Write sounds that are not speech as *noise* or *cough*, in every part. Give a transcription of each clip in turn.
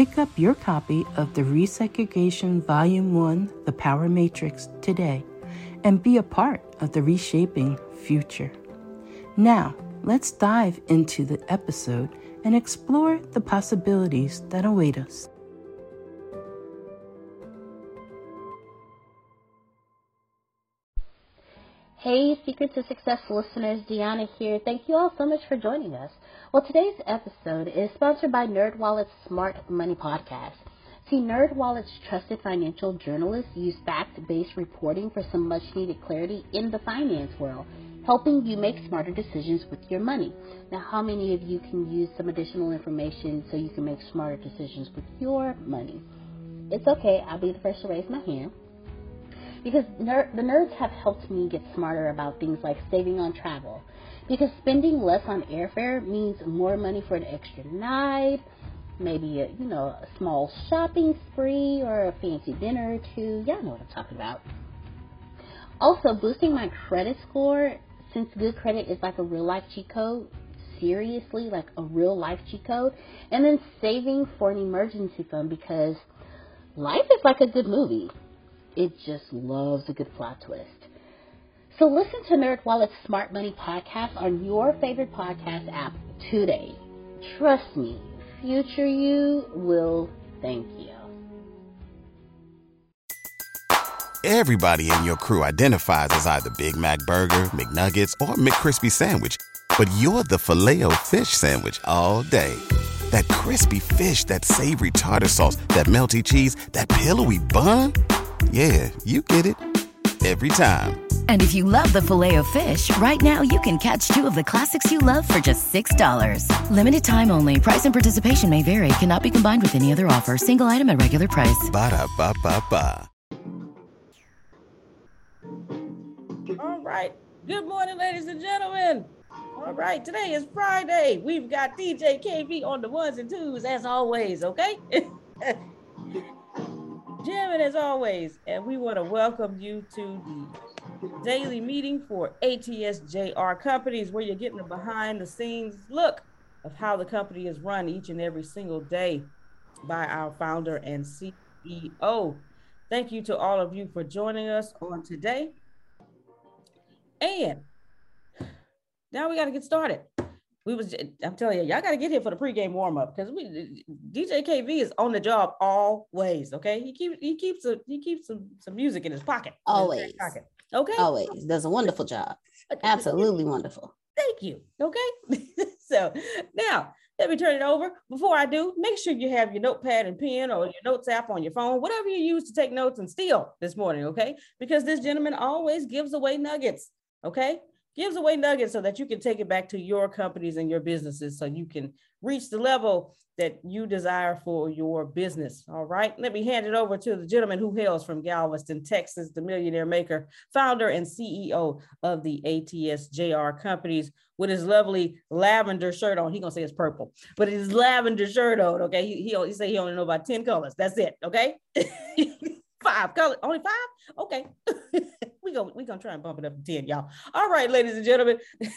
Pick up your copy of the Resegregation Volume 1 The Power Matrix today and be a part of the reshaping future. Now, let's dive into the episode and explore the possibilities that await us. Hey, Secrets of Success listeners, Deanna here. Thank you all so much for joining us. Well, today's episode is sponsored by NerdWallet's Smart Money Podcast. See, NerdWallet's trusted financial journalists use fact-based reporting for some much-needed clarity in the finance world, helping you make smarter decisions with your money. Now, how many of you can use some additional information so you can make smarter decisions with your money? It's okay. I'll be the first to raise my hand because ner- the nerds have helped me get smarter about things like saving on travel. Because spending less on airfare means more money for an extra night, maybe a you know a small shopping spree or a fancy dinner or two. Y'all know what I'm talking about. Also, boosting my credit score since good credit is like a real life cheat code. Seriously, like a real life cheat code, and then saving for an emergency fund because life is like a good movie it just loves a good plot twist. So listen to NerdWallet's Smart Money podcast on your favorite podcast app today. Trust me, future you will thank you. Everybody in your crew identifies as either Big Mac Burger, McNuggets, or McCrispy Sandwich, but you're the filet fish Sandwich all day. That crispy fish, that savory tartar sauce, that melty cheese, that pillowy bun. Yeah, you get it every time. And if you love the Filet-O-Fish, right now you can catch two of the classics you love for just $6. Limited time only. Price and participation may vary. Cannot be combined with any other offer. Single item at regular price. Ba da ba ba ba. All right. Good morning, ladies and gentlemen. All right, today is Friday. We've got DJ KV on the ones and twos as always, okay? *laughs* Jamming as always, and we want to welcome you to the daily meeting for ATSJR companies, where you're getting a behind the scenes look of how the company is run each and every single day by our founder and CEO. Thank you to all of you for joining us on today. And now we got to get started. We was I'm telling you, y'all got to get here for the pregame warm up because we DJ KV is on the job always. Okay, he keeps he keeps a, he keeps some some music in his pocket. Always. His pocket. Okay. Always does a wonderful job. Absolutely wonderful. Thank you. Okay. *laughs* so now let me turn it over. Before I do, make sure you have your notepad and pen or your notes app on your phone, whatever you use to take notes and steal this morning, okay? Because this gentleman always gives away nuggets, okay? Gives away nuggets so that you can take it back to your companies and your businesses so you can reach the level that you desire for your business. All right. Let me hand it over to the gentleman who hails from Galveston, Texas, the millionaire maker, founder and CEO of the ATS JR companies with his lovely lavender shirt on. He gonna say it's purple, but his lavender shirt on. Okay. He, he, he say he only know about 10 colors. That's it. Okay. *laughs* five colors, only five. Okay. *laughs* we go, we gonna try and bump it up to 10, y'all. All right, ladies and gentlemen. *laughs*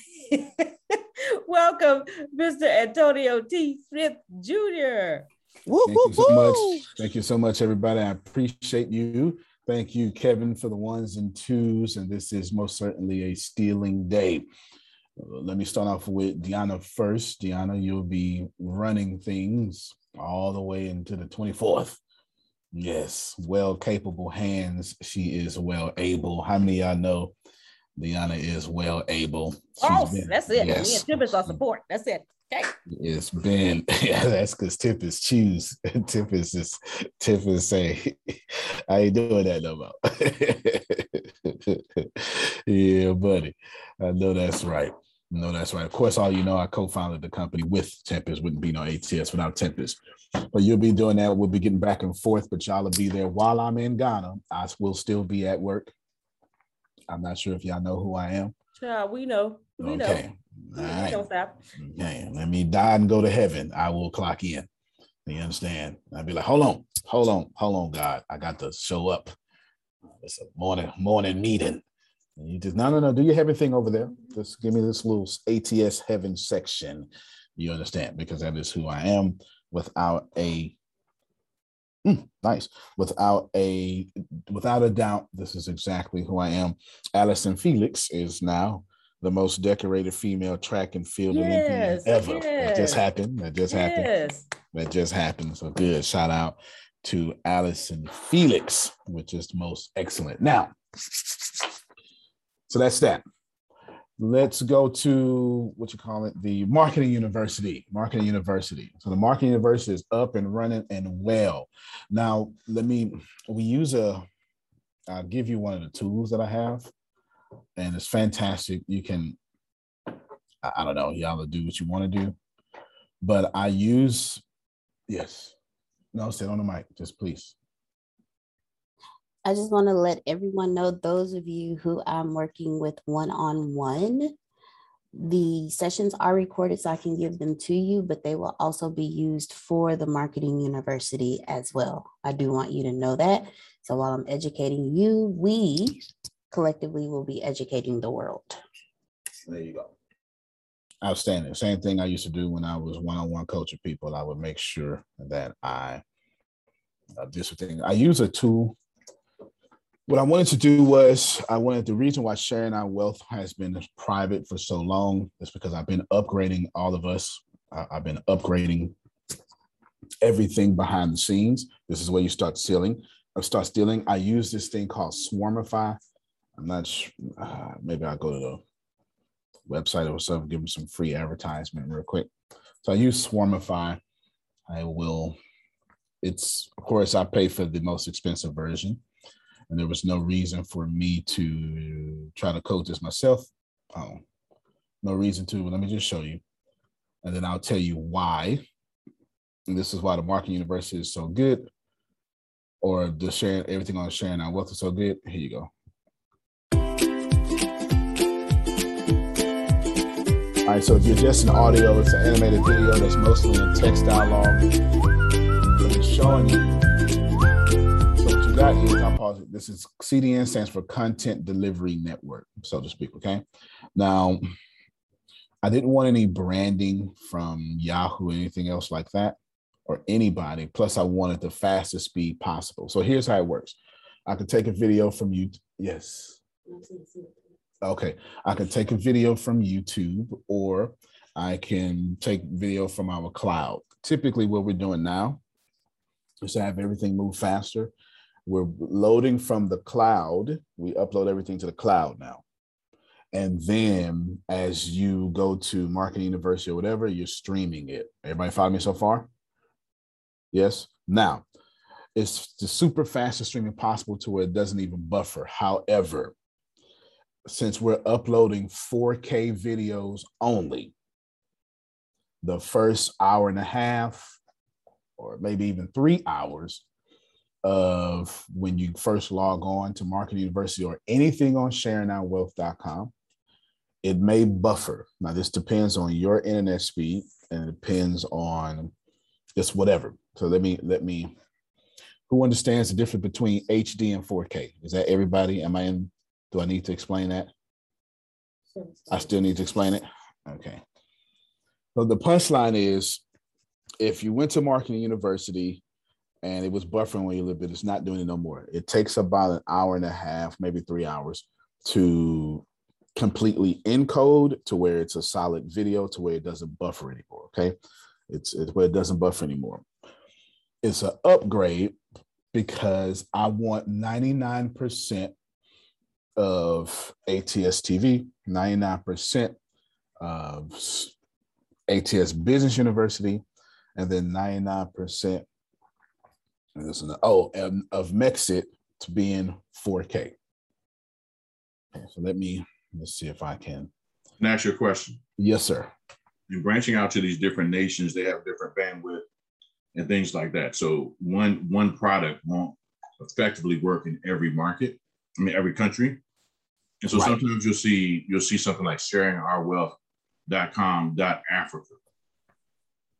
Welcome, Mr. Antonio T. Smith Jr. Thank you so much. Thank you so much, everybody. I appreciate you. Thank you, Kevin, for the ones and twos. And this is most certainly a stealing day. Uh, let me start off with Deanna first. Deanna, you'll be running things all the way into the 24th. Yes, well capable hands. She is well able. How many y'all know Deanna is well able. She's oh, been, that's it. Yes. Me and Tip is our support. That's it. Okay. It's been *laughs* yeah, that's because Tip is choose. *laughs* Tip is is say, *laughs* I ain't doing that no more. yeah, buddy. I know that's right. No, that's right. Of course, all you know, I co-founded the company with Tempest. Wouldn't be no ATS without Tempest. But you'll be doing that. We'll be getting back and forth, but y'all will be there while I'm in Ghana. I will still be at work. I'm not sure if y'all know who I am. Yeah, we know. We okay. know. All right. Don't stop. Okay. Let me die and go to heaven. I will clock in. You understand? I'd be like, hold on, hold on, hold on, God. I got to show up. It's a morning morning meeting. You just no, no, no. Do your heaven thing over there. Just give me this little ATS heaven section. You understand? Because that is who I am without a Mm, nice. Without a without a doubt, this is exactly who I am. Allyson Felix is now the most decorated female track and field yes, Olympian ever. Yes. That just happened. That just yes. happened. That just happened. So good. Shout out to Allyson Felix, which is most excellent. Now, so that's that. Let's go to what you call it the marketing university marketing university. So the marketing university is up and running and well. Now let me we use a i'll give you one of the tools that i have and it's fantastic. You can i, I don't know y'all do what you want to do but i use yes. No sit on the mic just please I just want to let everyone know those of you who I'm working with one on one, the sessions are recorded so I can give them to you, but they will also be used for the marketing university as well. I do want you to know that. So while I'm educating you, we collectively will be educating the world. There you go. Outstanding. Same thing I used to do when I was one on one coaching people. I would make sure that I uh, this thing. I use a tool what I wanted to do was I wanted the reason why sharing our wealth has been private for so long is because I've been upgrading all of us. I've been upgrading everything behind the scenes. This is where you start stealing. I start stealing. I use this thing called Swarmify. I'm not sure. Uh, maybe I'll go to the website or something, give them some free advertisement real quick. So I use Swarmify. I will. It's of course I pay for the most expensive version and there was no reason for me to try to code this myself. Um, no reason to. Let me just show you, and then I'll tell you why. And this is why the marketing university is so good, or the sharing everything on sharing our wealth is so good. Here you go. All right, so if you're just an audio, it's an animated video that's mostly in text dialogue. It's showing you got is, I'll pause. This is CDN stands for Content Delivery Network, so to speak. Okay. Now, I didn't want any branding from Yahoo or anything else like that or anybody. Plus, I wanted the fastest speed possible. So here's how it works I could take a video from you. Yes. Okay. I could take a video from YouTube or I can take video from our cloud. Typically, what we're doing now is to have everything move faster. We're loading from the cloud. We upload everything to the cloud now. And then as you go to Marketing University or whatever, you're streaming it. Everybody follow me so far? Yes. Now, it's the super fastest streaming possible to where it doesn't even buffer. However, since we're uploading 4K videos only, the first hour and a half, or maybe even three hours of when you first log on to Marketing University or anything on sharingourwealth.com, it may buffer. Now, this depends on your internet speed and it depends on just whatever. So let me let me who understands the difference between HD and 4K? Is that everybody? Am I in? Do I need to explain that? I still need to explain it. Okay. So the punchline is if you went to marketing university and it was buffering a little bit, it's not doing it no more. It takes about an hour and a half, maybe three hours to completely encode to where it's a solid video to where it doesn't buffer anymore. Okay. It's, it's where it doesn't buffer anymore. It's an upgrade because I want 99% of ATS TV, 99% of ATS Business University, and then 99% listen, oh, and of Mexit to being 4K. So let me let's see if I can. Can I ask you a question? Yes, sir. In branching out to these different nations, they have different bandwidth and things like that. So one one product won't effectively work in every market. I mean every country. And so right. sometimes you'll see you'll see something like sharingourwealth.com.africa.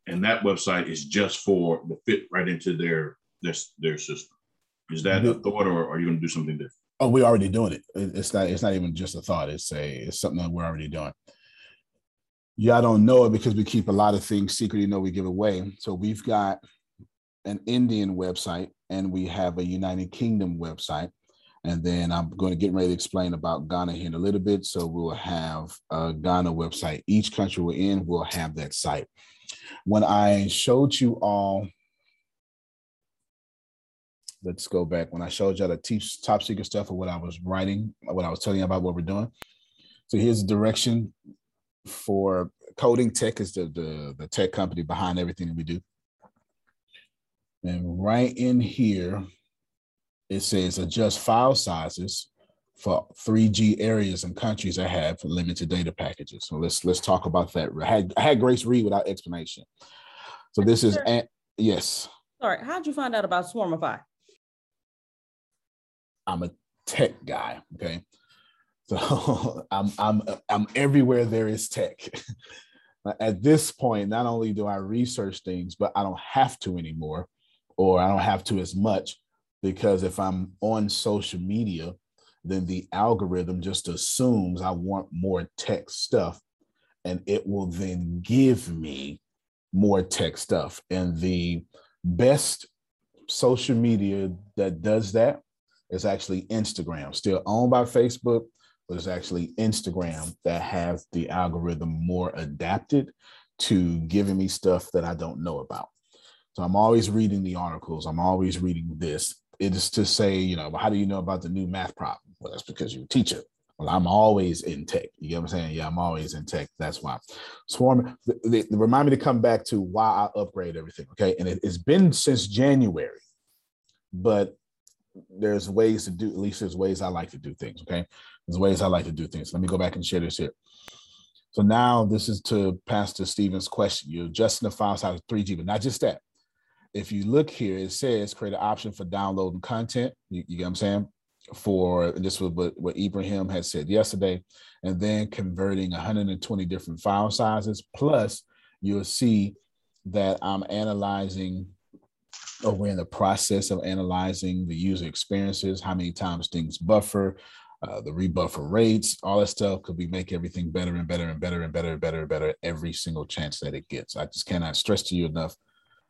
And that website is just for the fit right into their their, their system. Is that a thought or are you going to do something different? Oh, we're already doing it. It's not it's not even just a thought. It's a it's something that we're already doing. Y'all don't know it because we keep a lot of things secret. You know, we give away. So we've got an Indian website and we have a United Kingdom website. And then I'm going to get ready to explain about Ghana here in a little bit. So we'll have a Ghana website. Each country we're in will have that site. When I showed you all, let's go back. When I showed you all the teach top secret stuff of what I was writing, what I was telling you about what we're doing. So here's the direction for coding tech is the, the, the tech company behind everything that we do. And right in here, it says adjust file sizes for 3G areas and countries that have limited data packages. So let's let's talk about that. I had, I had Grace read without explanation. So this is yes. Sorry, how'd you find out about Swarmify? I'm a tech guy. Okay. So *laughs* I'm I'm I'm everywhere there is tech. *laughs* At this point, not only do I research things, but I don't have to anymore, or I don't have to as much because if I'm on social media, then the algorithm just assumes I want more tech stuff, and it will then give me more tech stuff. And the best social media that does that is actually Instagram, still owned by Facebook, but it's actually Instagram that has the algorithm more adapted to giving me stuff that I don't know about. So I'm always reading the articles. I'm always reading this. It is to say, you know, how do you know about the new math problem? Well, that's because you're a teacher. Well, I'm always in tech. You get what I'm saying? Yeah, I'm always in tech. That's why. Swarm, they remind me to come back to why I upgrade everything. Okay. And it, it's been since January, but there's ways to do, at least there's ways I like to do things. Okay. There's ways I like to do things. Let me go back and share this here. So now this is to Pastor Stevens' question. You're adjusting the file size of 3G, but not just that. If you look here, it says create an option for downloading content. You, you get what I'm saying? For this was what, what Ibrahim had said yesterday, and then converting 120 different file sizes. Plus, you'll see that I'm analyzing or we're in the process of analyzing the user experiences, how many times things buffer, uh, the rebuffer rates, all that stuff could we make everything better and better and better and better and better and better every single chance that it gets. I just cannot stress to you enough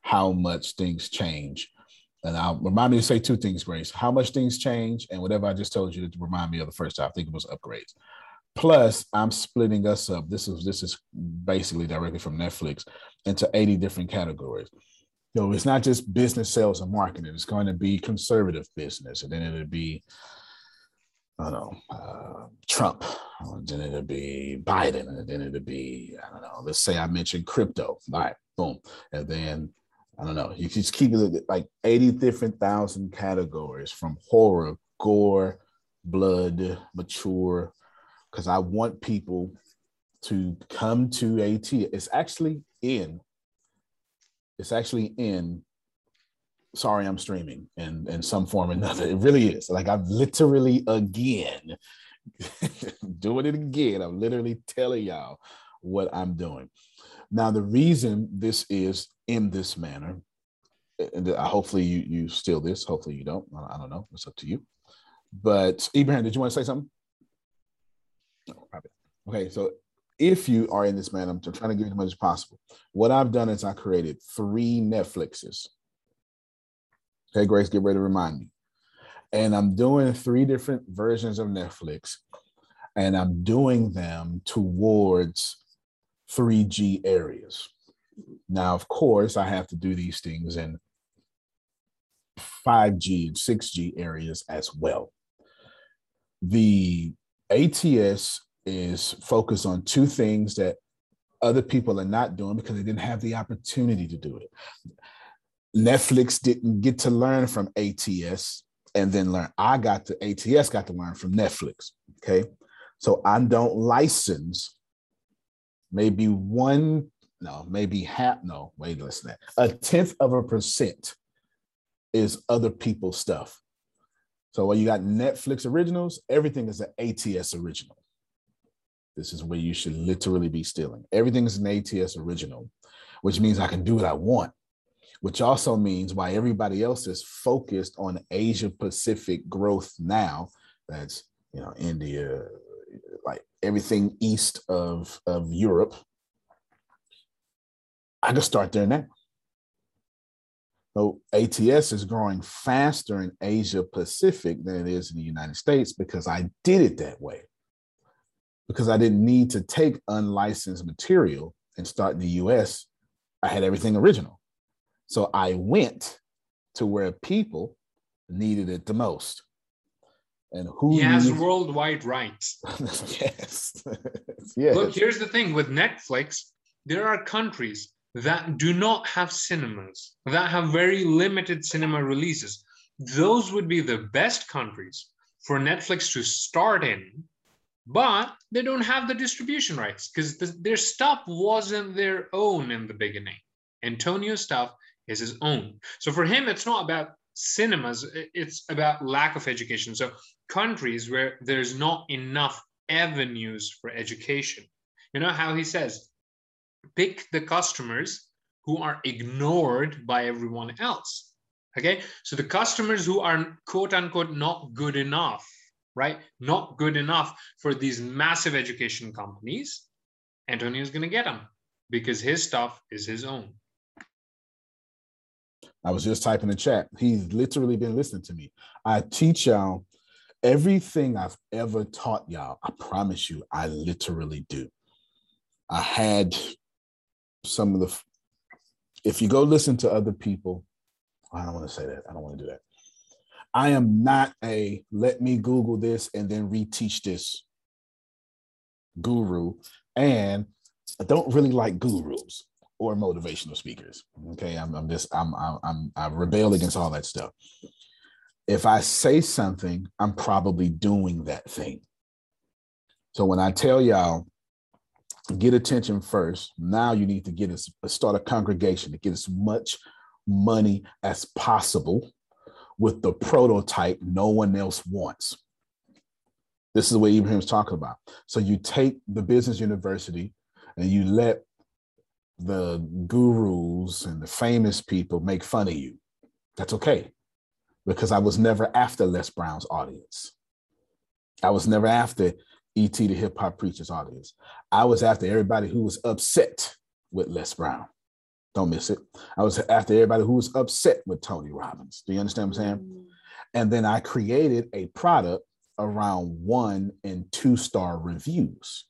how much things change. And I'll remind me to say two things, Grace. How much things change, and whatever I just told you to remind me of the first time. I think it was upgrades. Plus, I'm splitting us up. This is this is basically directly from Netflix into 80 different categories. So it's not just business, sales, and marketing. It's going to be conservative business, and then it'll be, I don't know, uh, Trump, and then it'll be Biden, and then it'll be, I don't know. Let's say I mentioned crypto. All right, boom, and then I don't know. You just keep it like 80 different thousand categories from horror, gore, blood, mature, because I want people to come to AT. It's actually in. It's actually in. Sorry, I'm streaming in in some form or another. It really is. Like I'm literally again *laughs* doing it again. I'm literally telling y'all what I'm doing. Now, the reason this is in this manner, and hopefully you you steal this. Hopefully you don't. I don't know. It's up to you. But Ibrahim, did you want to say something? No, probably. Okay, so if you are in this man, I'm trying to give you as much as possible. What I've done is I created three Netflixes. Okay, Grace, get ready to remind me. And I'm doing three different versions of Netflix, and I'm doing them towards 3G areas. Now, of course, I have to do these things in 5G and 6G areas as well. The ATS is focus on two things that other people are not doing because they didn't have the opportunity to do it. Netflix didn't get to learn from ATS and then learn. I got to ATS got to learn from Netflix. Okay. So I don't license maybe one, no, maybe half, no, wait, listen that. A tenth of a percent is other people's stuff. So when you got Netflix originals, everything is an ATS original. This is where you should literally be stealing. Everything is an ATS original, which means I can do what I want, which also means why everybody else is focused on Asia Pacific growth now. That's, you know, India, like everything east of, of Europe. I can start there now. So ATS is growing faster in Asia Pacific than it is in the United States because I did it that way. Because I didn't need to take unlicensed material and start in the US. I had everything original. So I went to where people needed it the most. And who he has needs... worldwide rights. *laughs* yes. *laughs* yes. Look, here's the thing with Netflix, there are countries that do not have cinemas, that have very limited cinema releases, those would be the best countries for Netflix to start in, but they don't have the distribution rights because the, their stuff wasn't their own in the beginning. Antonio's stuff is his own. So for him, it's not about cinemas, it's about lack of education. So countries where there's not enough avenues for education. You know how he says, pick the customers who are ignored by everyone else. Okay, so the customers who are quote unquote not good enough, right? Not good enough for these massive education companies, Antonio's going to get them because his stuff is his own. I was just typing the chat. He's literally been listening to me. I teach y'all everything I've ever taught y'all. I promise you, I literally do. I had some of the if you go listen to other people i don't want to say that i don't want to do that i am not a let me google this and then reteach this guru. And i don't really like gurus or motivational speakers. Okay i'm, I'm just i'm i'm i rebel against all that stuff. If i say something i'm probably doing that thing. So when i tell y'all get attention first. Now you need to get a, start a congregation to get as much money as possible with the prototype no one else wants. This is what Ibrahim's talking about. So you take the business university and you let the gurus and the famous people make fun of you. That's okay. Because I was never after Les Brown's audience. I was never after ET the hip hop preachers audience. I was after everybody who was upset with Les Brown. Don't miss it. I was after everybody who was upset with Tony Robbins. Do you understand what I'm saying? Mm. And then I created a product around one and two star reviews.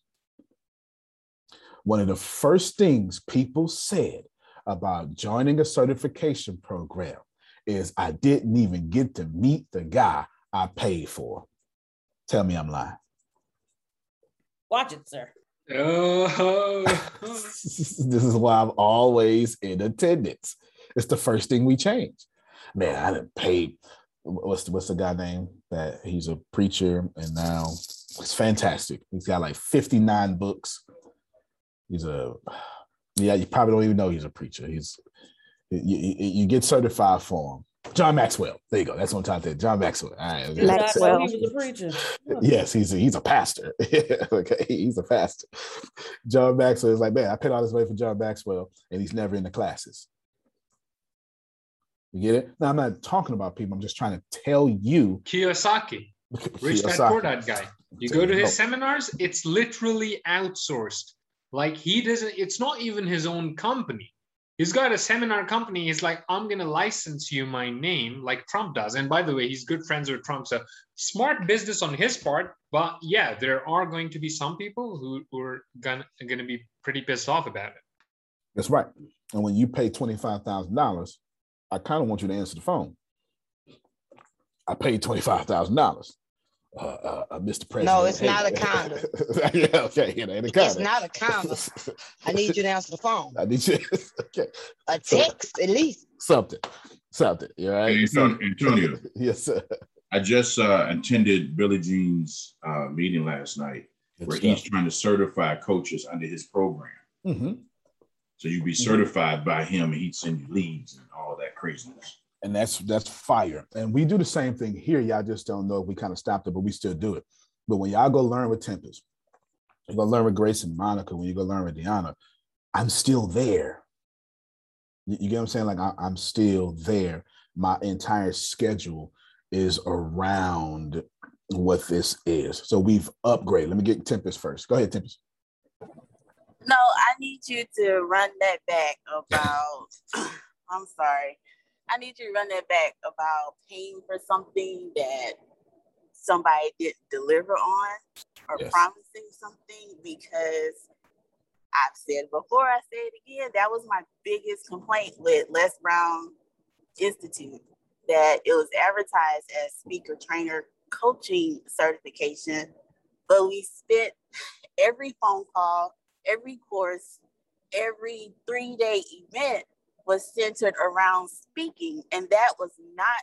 One of the first things people said about joining a certification program is I didn't even get to meet the guy I paid for. Tell me I'm lying. Watch it, sir. Oh. *laughs* this is why I'm always in attendance. It's the first thing we change. Man, I didn't pay. What's the, what's the guy name that he's a preacher and now it's fantastic. He's got like 59 books. He's a yeah, you probably don't even know he's a preacher. He's you, you get certified for him. John Maxwell. There you go. That's what I'm talking about. John Maxwell. All right. Maxwell. He was a preacher. *laughs* yes, he's a, he's a pastor. *laughs* okay, he's a pastor. John Maxwell is like, man, I paid all this money for John Maxwell, and he's never in the classes. You get it? Now I'm not talking about people. I'm just trying to tell you. Kiyosaki, *laughs* rich dad poor dad guy. You go to his seminars. It's literally outsourced. Like he doesn't. It's not even his own company he's got a seminar company. He's like, I'm going to license you my name like Trump does. And by the way, he's good friends with Trump. So smart business on his part. But yeah, there are going to be some people who, are going to be pretty pissed off about it. That's right. And when you pay $25,000, I kind of want you to answer the phone. I paid $25,000 uh, uh, uh, Mr. President. No, it's not a *laughs* condom. yeah, okay, it ain't a condom. It's not a condom. I need you to answer the phone. *laughs* I need you. *laughs* okay. A text so, at least. Something, something. You right? Hey, Antonio. yes, sir. I just uh, attended Billy Jean's uh, meeting last night, Good where stuff. he's trying to certify coaches under his program. Mm-hmm. So you'd be mm-hmm. certified mm-hmm. by him, and he'd send you leads and all that craziness and that's that's fire. And we do the same thing here. Y'all just don't know. We kind of stopped it, but we still do it. But when y'all go learn with Tempest, you go learn with Grace and Monica. When you go learn with Deanna, I'm still there. You, you get what I'm saying? Like I, I'm still there. My entire schedule is around what this is. So we've upgraded. Let me get Tempest first. Go ahead, Tempest. No, I need you to run that back about. *clears throat* I'm sorry. I need you to run that back about paying for something that somebody didn't deliver on or yes. promising something because I've said before, I say it again, that was my biggest complaint with Les Brown Institute, that it was advertised as speaker trainer coaching certification, but we spent *laughs* every phone call, every course, every three day event was centered around speaking, and that was not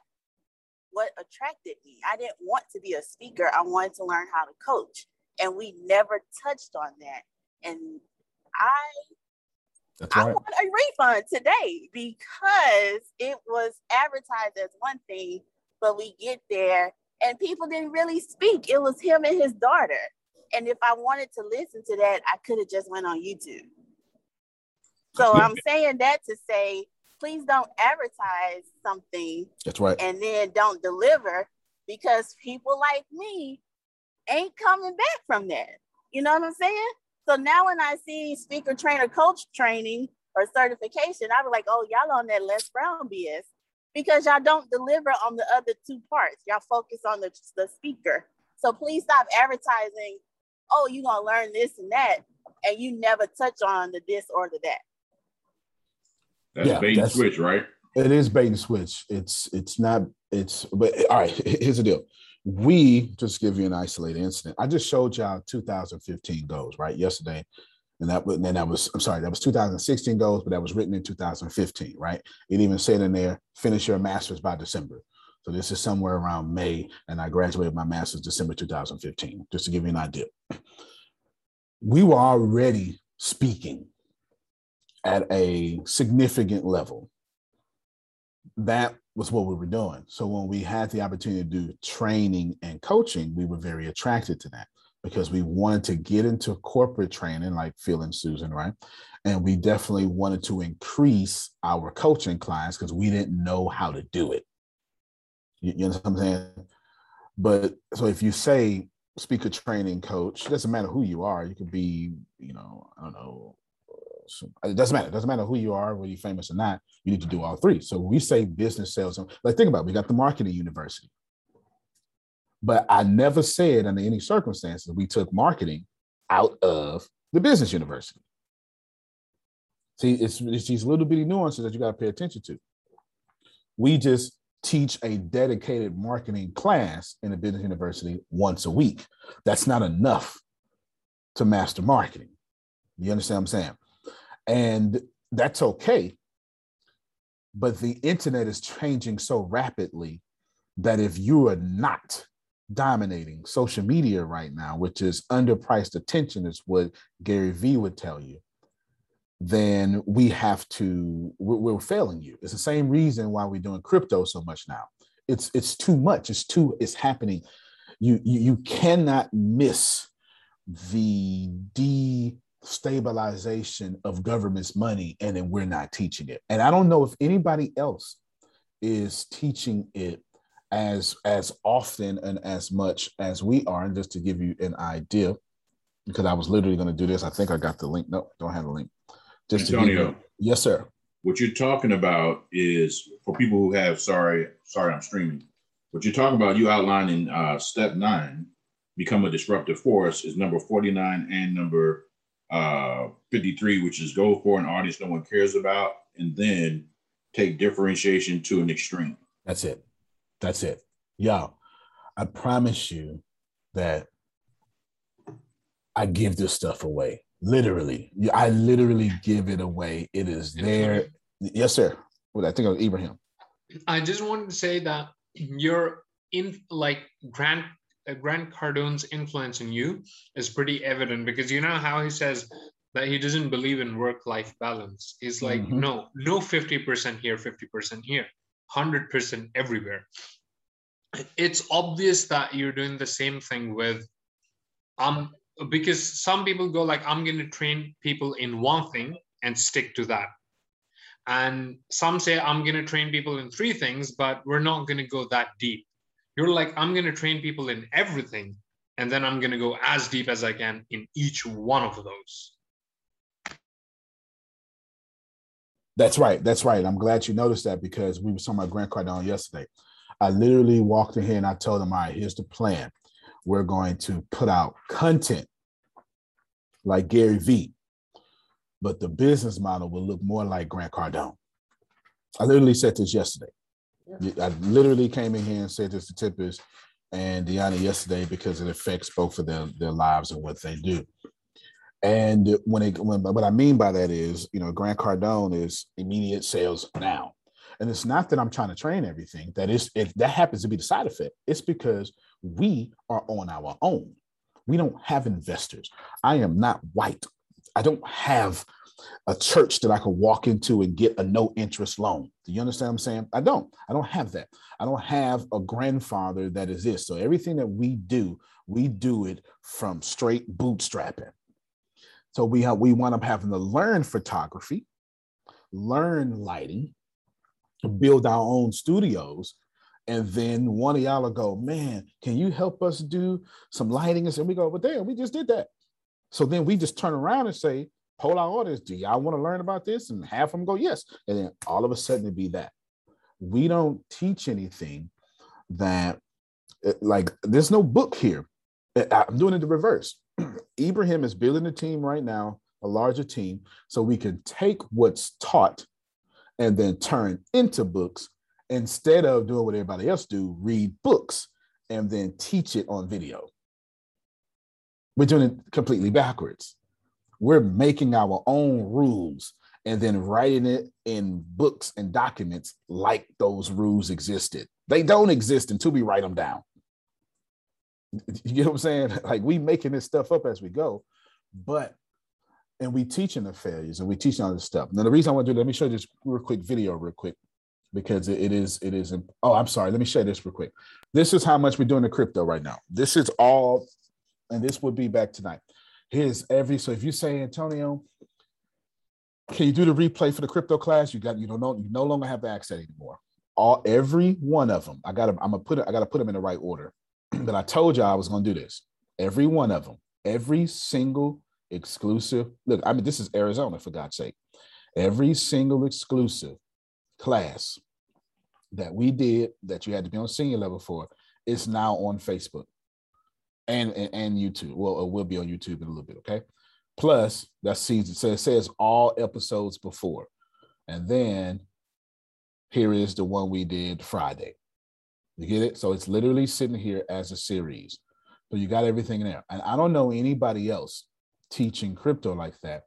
what attracted me. I didn't want to be a speaker, I wanted to learn how to coach, and we never touched on that. And I That's right. I want a refund today because it was advertised as one thing, but we get there and people didn't really speak. It was him and his daughter. And if I wanted to listen to that, I could have just went on YouTube. So *laughs* I'm saying that to say, please don't advertise something. That's right. And then don't deliver because people like me ain't coming back from that. You know what I'm saying? So now when I see speaker trainer coach training or certification, I be like, oh, y'all on that Les Brown BS because y'all don't deliver on the other two parts. Y'all focus on the, the speaker. So please stop advertising, oh, you're going to learn this and that. And you never touch on the this or the that. That's yeah, bait and switch, right? It is bait and switch. It's it's not. It's but all right. Here's the deal. We just give you an isolated incident. I just showed y'all 2015 goals right yesterday, and that and then that was I'm sorry that was 2016 goals, but that was written in 2015, right? It even said in there finish your masters by December. So this is somewhere around May, and I graduated my master's December 2015. Just to give you an idea, we were already speaking at a significant level. That was what we were doing. So when we had the opportunity to do training and coaching, we were very attracted to that because we wanted to get into corporate training like Phil and Susan, right? And we definitely wanted to increase our coaching clients because we didn't know how to do it. You, you know what I'm saying? But so if you say speaker training coach, doesn't matter who you are, you could be, you know, I don't know, it doesn't matter. It doesn't matter who you are, whether you're famous or not. You need to do all three. So we say business sales. Like think about it. We got the marketing university. But I never said under any circumstances we took marketing out of the business university. See, it's, it's these little bitty nuances that you got to pay attention to. We just teach a dedicated marketing class in a business university once a week. That's not enough to master marketing. You understand what I'm saying? And that's okay. But the internet is changing so rapidly that if you are not dominating social media right now, which is underpriced attention, is what Gary Vee would tell you, then we have to, we're, failing you. It's the same reason why we're doing crypto so much now. It's it's too much. It's too, it's happening. You, you, you cannot miss the destabilization of government's money and then we're not teaching it. And I don't know if anybody else is teaching it as as often and as much as we are. And just to give you an idea, because I was literally going to do this. I think I got the link. No, don't have the link. Just Antonio, you, yes, sir. What you're talking about is for people who have sorry, sorry, I'm streaming. What you're talking about, you outline in uh, step nine, become a disruptive force, is number 49 and number uh, 53, which is go for an audience no one cares about, and then take differentiation to an extreme. That's it. That's it. Y'all, I promise you that I give this stuff away. Literally. I literally give it away. It is there. Yes, sir. Well, I think it was Ibrahim. I just wanted to say that you're in like Grant uh, Grant Cardone's influence in you is pretty evident because you know how he says that he doesn't believe in work-life balance. He's like, mm-hmm. no, no 50% here, 50% here, 100% everywhere. It's obvious that you're doing the same thing with um because some people go like, I'm going to train people in one thing and stick to that. And some say, I'm going to train people in three things, but we're not going to go that deep. You're like, I'm going to train people in everything, and then I'm going to go as deep as I can in each one of those. That's right. That's right. I'm glad you noticed that because we were talking about Grant Cardone yesterday. I literally walked in here and I told him, all right, here's the plan. We're going to put out content like Gary Vee, but the business model will look more like Grant Cardone. I literally said this yesterday. I literally came in here and said this to Tippers and Deanna yesterday because it affects both of their, their lives and what they do. And when it when what I mean by that is, you know, Grant Cardone is immediate sales now. And it's not that I'm trying to train everything. That is, if that happens to be the side effect, it's because we are on our own. We don't have investors. I am not white. I don't have a church that I could walk into and get a no interest loan. Do you understand what I'm saying? I don't. I don't have that. I don't have a grandfather that is this. So everything that we do, we do it from straight bootstrapping. So we have we wind up having to learn photography, learn lighting, build our own studios. And then one of y'all will go, man, can you help us do some lighting? And we go, but damn, we just did that. So then we just turn around and say, poll our audience, do y'all want to learn about this? And half of them go, yes. And then all of a sudden it'd be that. We don't teach anything that, eh, like, there's no book here. Eh, I'm doing it the reverse. *clears throat* Ibrahim is building a team right now, a larger team, so we can take what's taught and then turn into books instead of doing what everybody else do, read books and then teach it on video. We're doing it completely backwards we're making our own rules and then writing it in books and documents like those rules existed. They don't exist until we write them down. You know what I'm saying? *laughs* Like we making this stuff up as we go, but and we teaching the failures and we teaching all this stuff. Now the reason I want to do, let me show you this real quick video real quick because it is it is. Oh, I'm sorry. Let me show this real quick. This is how much we're doing the crypto right now. This is all, and this would be back tonight here's every so if you say Antonio, can you do the replay for the crypto class? You got you don't know you no longer have the access anymore. All every one of them. I gotta I'm gonna put I gotta put them in the right order. *clears throat* but I told you I was gonna do this. Every one of them, every single exclusive. Look, I mean, this is Arizona for God's sake. Every single exclusive class that we did that you had to be on senior level for is now on Facebook and, and, and YouTube. Well, uh, it will be on YouTube in a little bit. Okay. Plus, that season. So it says all episodes before. And then here is the one we did Friday. You get it? So it's literally sitting here as a series. So you got everything there. And I don't know anybody else teaching crypto like that,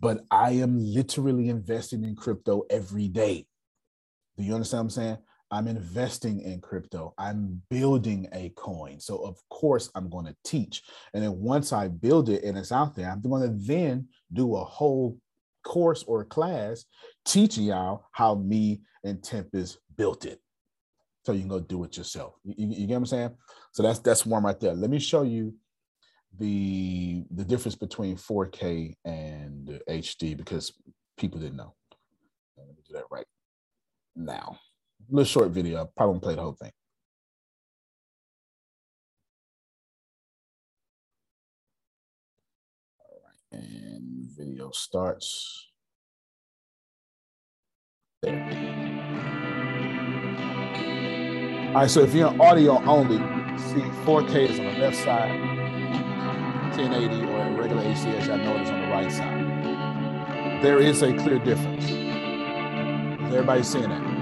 but I am literally investing in crypto every day. Do you understand what I'm saying? I'm investing in crypto. I'm building a coin. So of course I'm going to teach. And then once I build it and it's out there, I'm going to then do a whole course or class teaching y'all how me and Tempest built it. So you can go do it yourself. You, you, get what I'm saying? So that's that's one right there. Let me show you the the difference between 4K and HD because people didn't know. Let me do that right now. A little short video. I probably won't play the whole thing. All right, and video starts. There. All right, so if you're on audio only, see 4K is on the left side, 1080 or regular HD, as I notice on the right side. There is a clear difference. Is everybody seeing that?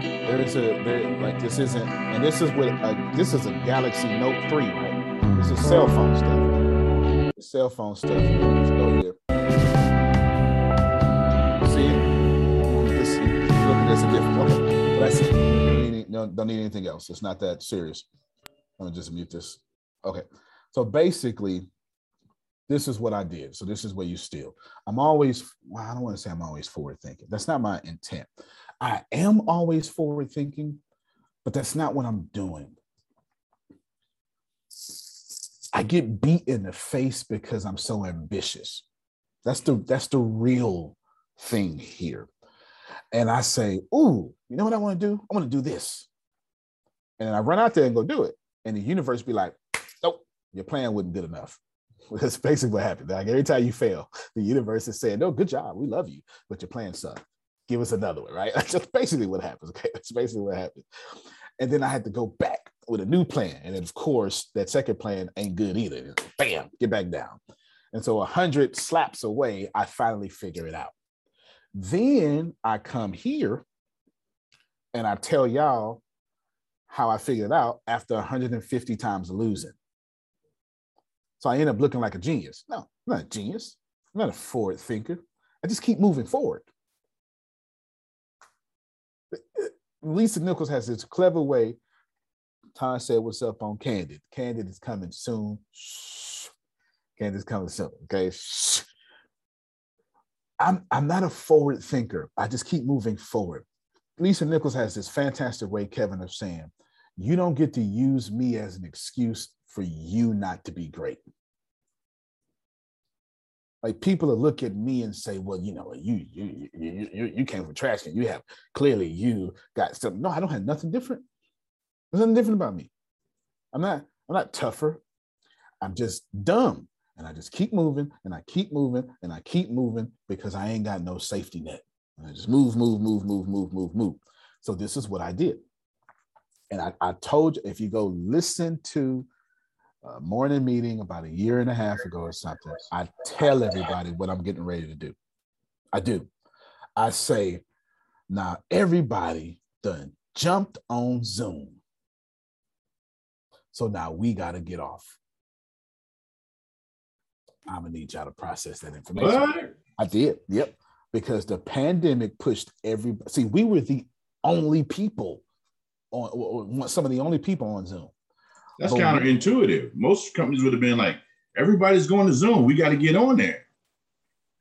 There is a there like this isn't, and this is with a, this is a Galaxy Note 3, right? This is cell phone stuff. Cell phone stuff. Let's go here. See, this look at this a different one. That's it. Don't need, don't, don't need anything else. It's not that serious. I'm gonna just mute this. Okay. So basically, this is what I did. So this is where you steal. I'm always, well, I don't want to say I'm always forward thinking. That's not my intent. I am always forward thinking, but that's not what I'm doing. I get beat in the face because I'm so ambitious. That's the that's the real thing here. And I say, "Ooh, you know what I want to do? I want to do this." And I run out there and go do it. And the universe be like, "Nope, your plan wasn't good enough." *laughs* That's basically what happened. Like every time you fail, the universe is saying, "No, good job, we love you, but your plan sucked." Give us another one, right? *laughs* That's basically what happens. Okay, that's basically what happened. And then I had to go back with a new plan, and then of course that second plan ain't good either. Bam, get back down. And so a hundred slaps away, I finally figure it out. Then I come here, and I tell y'all how I figured it out after 150 times losing. So I end up looking like a genius. No, I'm not a genius. I'm not a forward thinker. I just keep moving forward. Lisa Nichols has this clever way. Tom said, "What's up on Candid? Candid is coming soon. Candid is coming soon. Okay." I'm I'm not a forward thinker. I just keep moving forward. Lisa Nichols has this fantastic way, Kevin, of saying, "You don't get to use me as an excuse for you not to be great." Like people will look at me and say, "Well, you know, you you you you, you came from trash and you have clearly you got something." No, I don't have nothing different. There's nothing different about me. I'm not I'm not tougher. I'm just dumb, and I just keep moving and I keep moving and I keep moving because I ain't got no safety net. And I just move, move, move, move, move, move, move. So this is what I did, and I, I told you if you go listen to morning meeting about a year and a half ago or something, I tell everybody what I'm getting ready to do. I do. I say, now everybody done jumped on Zoom. So now we got to get off. I'm gonna need y'all to process that information. What? I did. Yep. Because the pandemic pushed every. See, we were the only people on, some of the only people on Zoom. That's but counterintuitive. Most companies would have been like, everybody's going to Zoom. We got to get on there.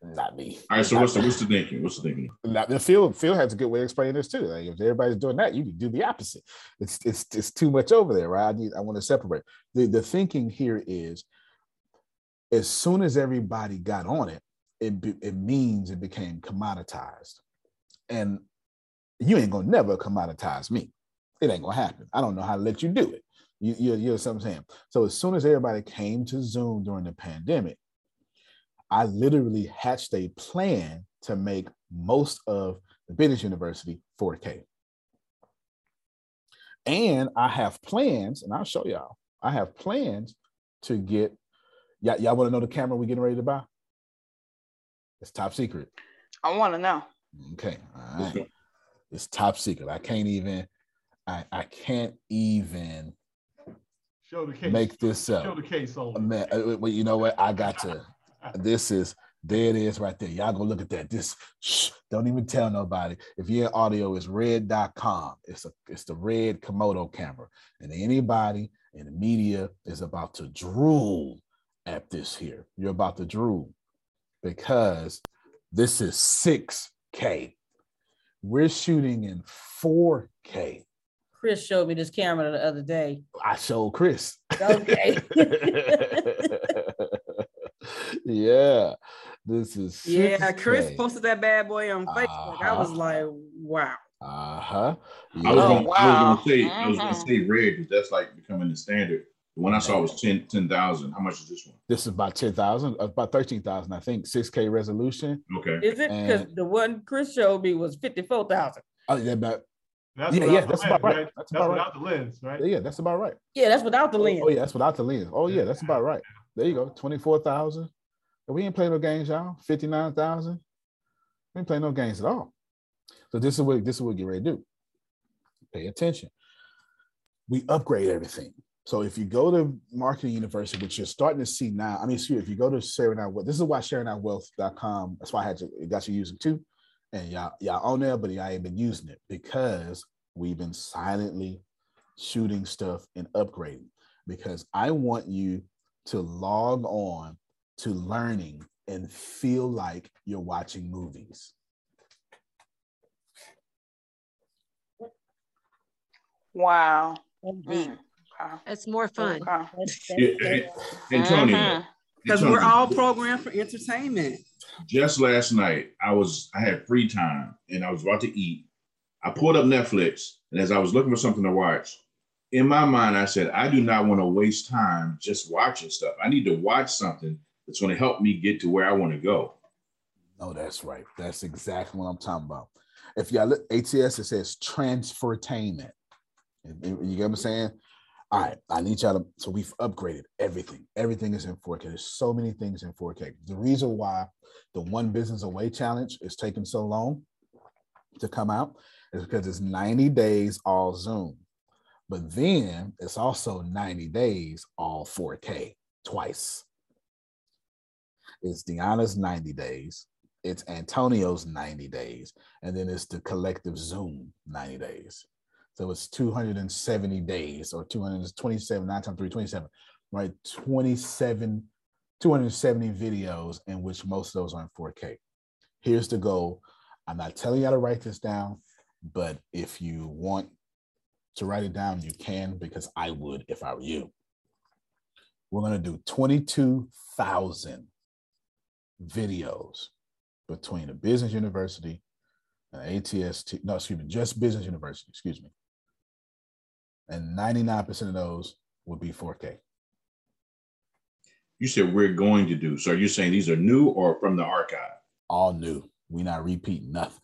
Not me. All right. So what's the what's the thinking? What's the thinking? Not the Phil. Phil has a good way of explaining this too. Like if everybody's doing that, you can do the opposite. It's it's it's too much over there, right? I need. I want to separate. The the thinking here is, as soon as everybody got on it, it it means it became commoditized, and you ain't gonna never commoditize me. It ain't gonna happen. I don't know how to let you do it. You, you, you know what I'm saying? So as soon as everybody came to Zoom during the pandemic, I literally hatched a plan to make most of the business university 4K. And I have plans, and I'll show y'all. I have plans to get y'all, y'all want to know the camera we're getting ready to buy? It's top secret. I want to know. Okay. All right. It's top secret. I can't even, I, I can't even Show the case. make this up. Show the case on. Man, uh, well, you know what? I got to. This is there. It is right there. Y'all go look at that. This shh, don't even tell nobody. If you're in audio, it's red.com. It's a it's the red Komodo camera, and anybody in the media is about to drool at this here. You're about to drool because this is 6K. We're shooting in 4K. Chris showed me this camera the other day. I showed Chris. Okay. *laughs* yeah, this is yeah, Chris 6K. posted that bad boy on Facebook. I was Uh-huh. like, wow. Uh huh. I was, Oh, gonna, I was wow. gonna say I was gonna say red because that's like becoming the standard. The one I saw was 10 10,000. How much is this one? This is about ten thousand, about thirteen thousand, I think. Six K resolution. Okay. Is it? Because the one Chris showed me was 54,000. Oh yeah, about That's Yeah, yeah, that's lens, about right. right? That's That's, about right. without the lens, right? yeah, that's about right. Yeah, that's without the oh, lens. Oh yeah, that's without the lens. Oh yeah, that's about right. There you go, twenty four thousand. We ain't playing no games, y'all. Fifty nine thousand. We ain't playing no games at all. So this is what this is what we get ready to do. Pay attention. We upgrade everything. So if you go to Marketing University, which you're starting to see now, I mean, excuse me, if you go to sharing out wealth, this is why sharingoutwealth.com, that's why I had to got you using too. And y'all, y'all on there, but y'all ain't been using it because we've been silently shooting stuff and upgrading. Because I want you to log on to learning and feel like you're watching movies. Wow. Indeed. Mm. Wow. That's more fun. Wow. That's, that's, Yeah, that's- Antonio. Mhm. Because Antonio, we're all programmed for entertainment. Just last night I was I had free time and I was about to eat. I pulled up Netflix and as I was looking for something to watch, in my mind I said I do not want to waste time just watching stuff. I need to watch something that's going to help me get to where I want to go. No, that's right. That's exactly what I'm talking about. If y'all look ATS, it says transfertainment. You you get what I'm saying? All right, I need y'all to. So we've upgraded everything. Everything is in 4K. There's so many things in 4K. The reason why the One Business Away Challenge is taking so long to come out is because it's 90 days all Zoom. But then it's also 90 days all 4K twice. It's Deanna's 90 days, it's Antonio's 90 days, and then it's the collective Zoom 90 days. So it's 270 days or 227, 9 times 3, 27, right? 27, 270 videos in which most of those are in 4K. Here's the goal. I'm not telling you how to write this down, but if you want to write it down, you can because I would if I were you. We're going to do 22,000 videos between the business university and ATST, no, excuse me, just business university, excuse me. And 99% of those would be 4K. You said we're going to do. So are you saying these are new or from the archive? All new. we not repeating nothing.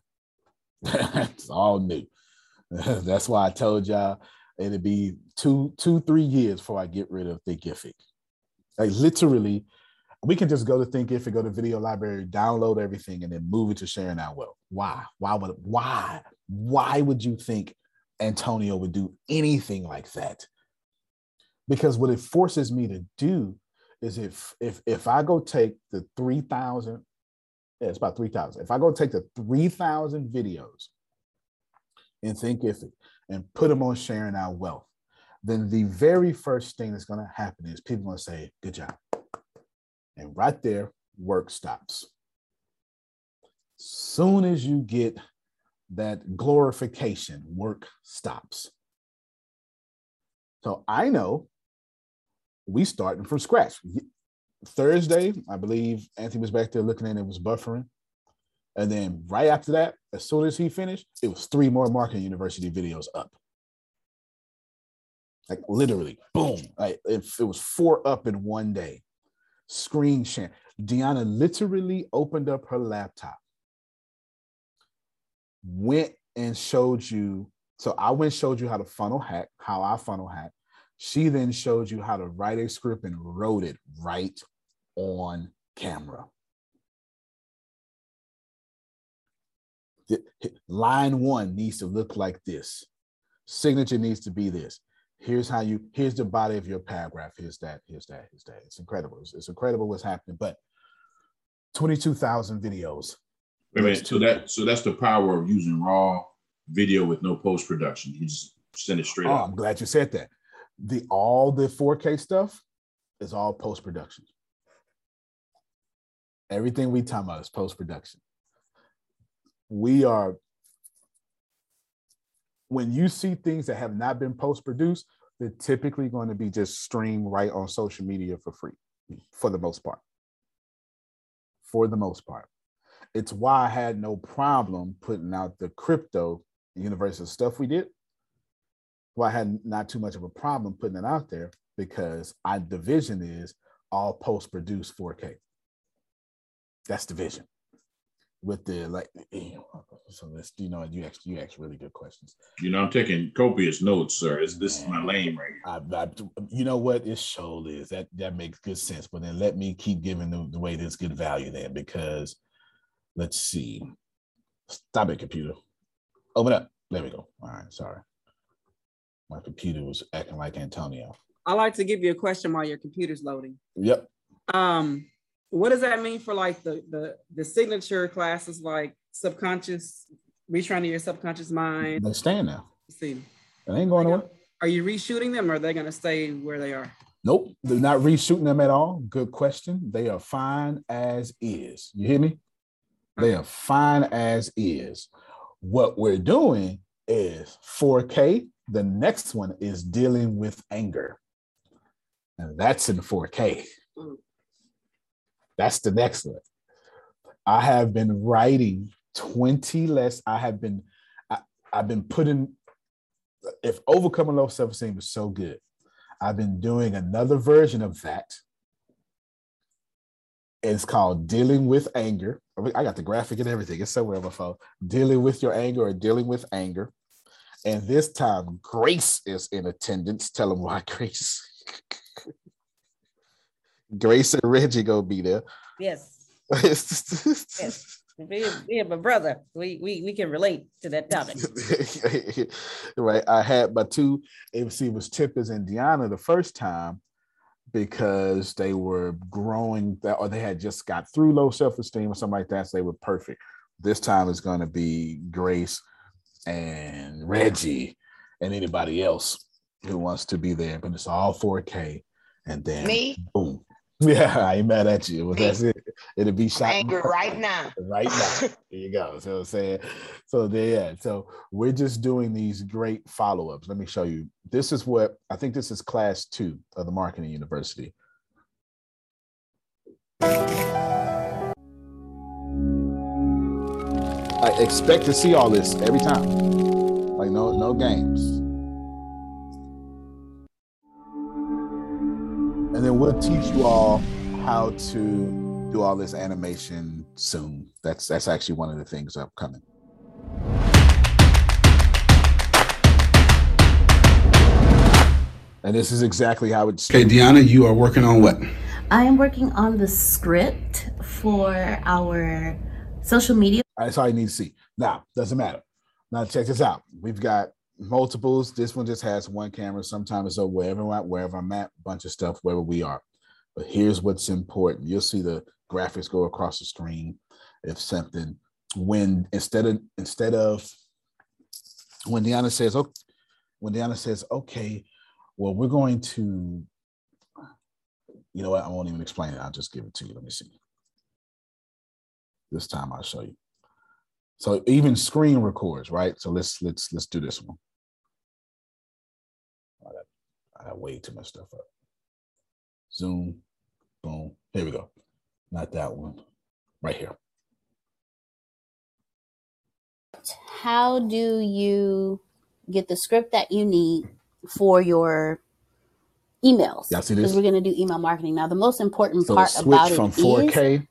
*laughs* it's all new. *laughs* That's why I told y'all it'd be two, two, three years before I get rid of Thinkific. Like literally, we can just go to Thinkific, go to video library, download everything, and then move it to sharing out well. Why? Why would why? Why would you think Antonio would do anything like that? Because what it forces me to do is if if if I go take the 3,000, yeah, it's about 3,000. If I go take the 3,000 videos in Thinkific and put them on sharing our wealth, then the very first thing that's going to happen is people going to say, good job. And right there, work stops. Soon as you get that glorification, work stops. So I know we starting from scratch. Thursday, I believe Anthony was back there looking at it, was buffering. And then right after that, as soon as he finished, it was three more marketing university videos up. Like literally, boom. Like it, it was four up in one day. Screen share. Deanna literally opened up her laptop, went and showed you So I went showed you how to funnel hack, how I funnel hack. She then showed you how to write a script and wrote it right on camera. Line one needs to look like this. Signature needs to be this. Here's how you, here's the body of your paragraph. Here's that, here's that, here's that. It's incredible. It's, it's incredible what's happening. But 22,000 videos. Wait a minute. So that so that's the power of using raw video with no post production. You just send it straight Oh, out. I'm glad you said that. The all the 4K stuff is all post production. Everything we talk about is post production. We are when you see things that have not been post produced, they're typically going to be just streamed right on social media for free, for the most part. For the most part. It's why I had no problem putting out the crypto universal stuff we did. Why I had not too much of a problem putting it out there because I the vision is all post produced 4K. That's the vision. With the like, eh, so let's you know you ask you ask really good questions. You know, I'm taking copious notes, sir. It's, this is my lane right here. I, I, you know what it show is that that makes good sense. But then let me keep giving the, the way this good value then because let's see. Stop it, computer. Open up. There we go. All right, sorry. My computer was acting like Antonio. I like to give you a question while your computer's loading. Yep. Um, what does that mean for like the the the signature classes, like subconscious, retraining your subconscious mind? They staying now. Let's see. It ain't going away. Are you reshooting them, or are they going to stay where they are? Nope, they're not reshooting them at all. Good question. They are fine as is. You hear me? They are fine as is. What we're doing is 4K. The next one is dealing with anger. And that's in 4K. That's the next one. I have been writing 20 less. I have been, I, I've been putting, if overcoming low self-esteem is so good, I've been doing another version of that. It's called Dealing with Anger. I got the graphic and everything. It's somewhere on my phone. Dealing with your anger or dealing with anger. And this time, Grace is in attendance. Tell them why *laughs* Grace. *laughs* Grace and Reggie gonna be there. Yes. yes. *laughs* Me, me and my brother, we, we we can relate to that topic. right. I had my two MC was Tippers and Deanna the first time because they were growing that or they had just got through low self-esteem or something like that. So they were perfect. This time it's gonna be Grace and Reggie and anybody else who wants to be there, but it's all 4K. And then Me? boom. *laughs* Yeah, I ain't mad at you. Well, that's it. It'll be shot *laughs* Angry right now. right now. There you go. So I'm saying, so there, yeah. So we're just doing these great follow-ups. Let me show you. This is what I think this is class two of the marketing university. I expect to see all this every time. Like no, no games. And then we'll teach you all how to do all this animation soon. That's that's actually one of the things upcoming. And this is exactly how it's. Okay, Deanna, you are working on what? I am working on the script for our social media. That's all you need to see. Now, doesn't matter. Now, check this out. We've got multiples. This one just has one camera. Sometimes it's over wherever I'm at, wherever I'm at, bunch of stuff, wherever we are. But here's what's important. You'll see the graphics go across the screen. If something, when instead of instead of when Deanna says, okay, when Deanna says, okay, well, we're going to, you know what? I won't even explain it. I'll just give it to you. Let me see. This time I'll show you. So even screen records, right? So let's let's let's do this one. I got, I got way too much stuff up. Zoom, boom. Here we go. Not that one. Right here. How do you get the script that you need for your emails? Y'all see this? Because we're going to do email marketing. Now, the most important So part switch about it from is 4K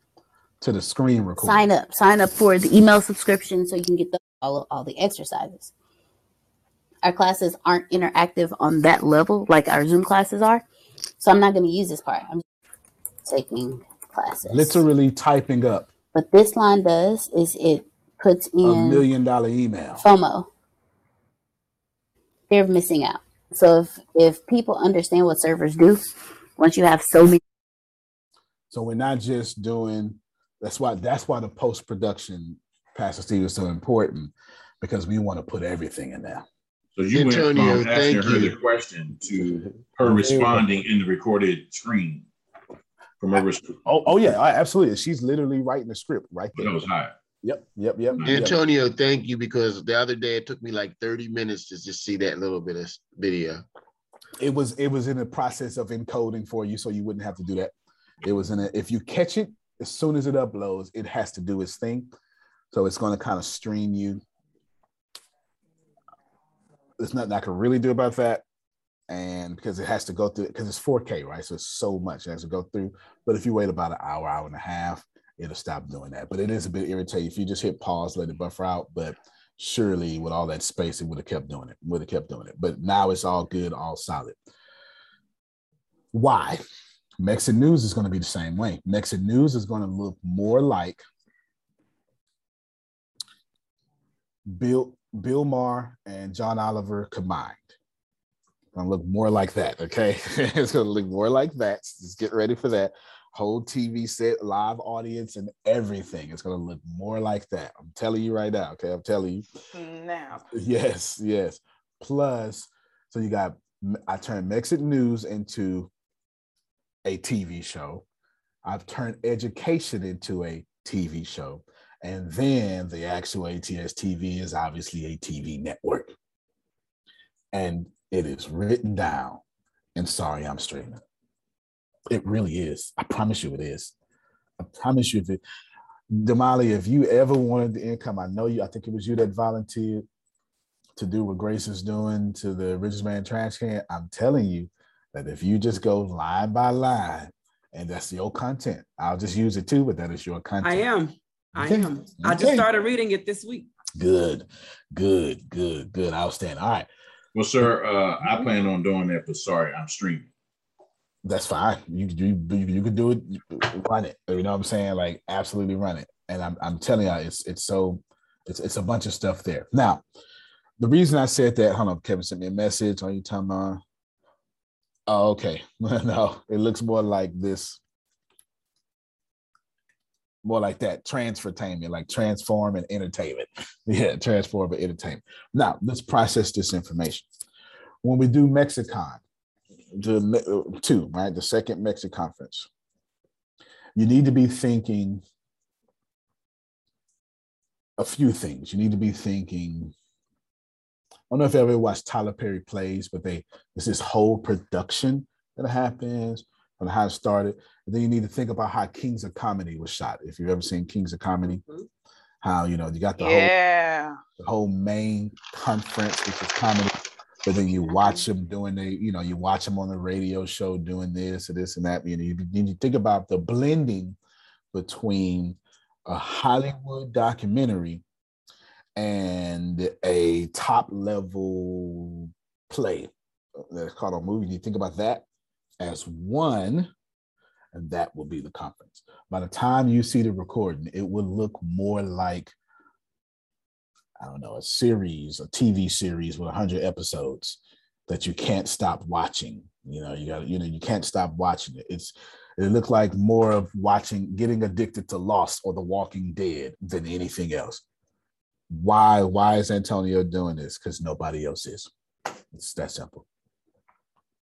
to the screen record. sign up. Sign up for the email subscription so you can get the, all, all the exercises. our classes aren't interactive on that level like our Zoom classes are. So I'm not going to use this part. I'm taking classes. Literally typing up What this line does is it puts in a million dollar email. FOMO, fear of missing out. So if if people understand what servers do, once you have so many So we're not just doing that's why that's why the post production, Pastor Steve, is so important because we want to put everything in there. So you went Antonio, from asking her you. the question to *laughs* her responding in the recorded screen. From her resp- Oh, oh yeah, I- absolutely. She's literally writing the script right there. That was hot. Yep, yep, yep. yep. Antonio, thank you because the other day it took me like 30 minutes to just see that little bit of video. It was it was in the process of encoding for you, so you wouldn't have to do that. It was in a if you catch it as soon as it uploads, it has to do its thing. So it's going to kind of stream you. There's nothing I can really do about that. And because it has to go through because it's 4K, right? So it's so much it has to go through. But if you wait about an hour, hour and a half, it'll stop doing that. But it is a bit irritating if you just hit pause, let it buffer out. But surely with all that space, it would have kept doing it, would have kept doing it. But now it's all good, all solid. Why? Mexit News is going to be the same way. Mexit News is going to look more like Bill Bill Maher and John Oliver combined. Gonna look more like that. Okay, *laughs* it's gonna look more like that. Just get ready for that. Whole TV set, live audience, and everything. It's gonna look more like that. I'm telling you right now. Okay, I'm telling you. Now. *laughs* Yes, yes. Plus, so you got I turned Mexit news into a TV show. I've turned education into a TV show. And then the actual ATS TV is obviously a TV network. And it is written down. And sorry, I'm streaming. It really is. I promise you it is. I promise you if it Damali, if you ever wanted the income, I know you, I think it was you that volunteered to do what Grace is doing to the Richest Man Trash Can. I'm telling you that if you just go line by line, and that's your content, I'll just use it too, but that is your content. I am. I Okay. am. I just started reading it this week. Good, good, good, good. Outstanding. All right. Well, sir, uh, I plan on doing that, but sorry, I'm streaming. That's fine. You you you, could do it. Run it. You know what I'm saying? Like absolutely run it. And I'm I'm telling you, it's it's so it's it's a bunch of stuff there. Now, the reason I said that, hold on, Kevin sent me a message. Are you talking about? Oh, okay. *laughs* no, it looks more like this. More like that transfertainment, like transform and entertainment. *laughs* Yeah, transform and entertainment. Now, let's process this information. When we do Mexicon, the uh, two, right? The second Mexit conference. You need to be thinking a few things. You need to be thinking. I don't know if you ever watched Tyler Perry plays, but they it's this whole production that happens how it started. And then you need to think about how Kings of Comedy was shot. If you've ever seen Kings of Comedy, mm-hmm. how you know you got the whole the whole main conference, which is comedy. But then you mm-hmm. watch them doing the, you know, you watch them on the radio show doing this or this and that. You know, you, then you think about the blending between a Hollywood documentary and a top level play that's called a movie. You think about that as one, and that will be the conference. By the time you see the recording, it will look more like I don't know, a series, a TV series with 100 episodes that you can't stop watching. You know, you got, you know, you can't stop watching it. It's, it looked like more of watching, getting addicted to Lost or The Walking Dead than anything else. Why, why is Antonio doing this? Because nobody else is. It's that simple.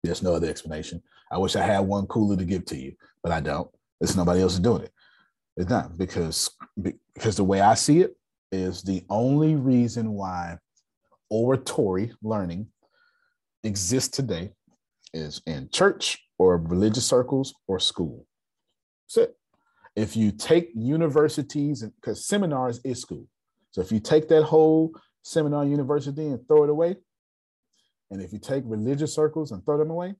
There's no other explanation. I wish I had one cooler to give to you, but I don't. It's nobody else is doing it. It's not because because the way I see it is the only reason why oratory learning exists today is in church or religious circles or school. That's it. If you take universities and because seminars is school. So if you take that whole seminar university and throw it away, and if you take religious circles and throw them away,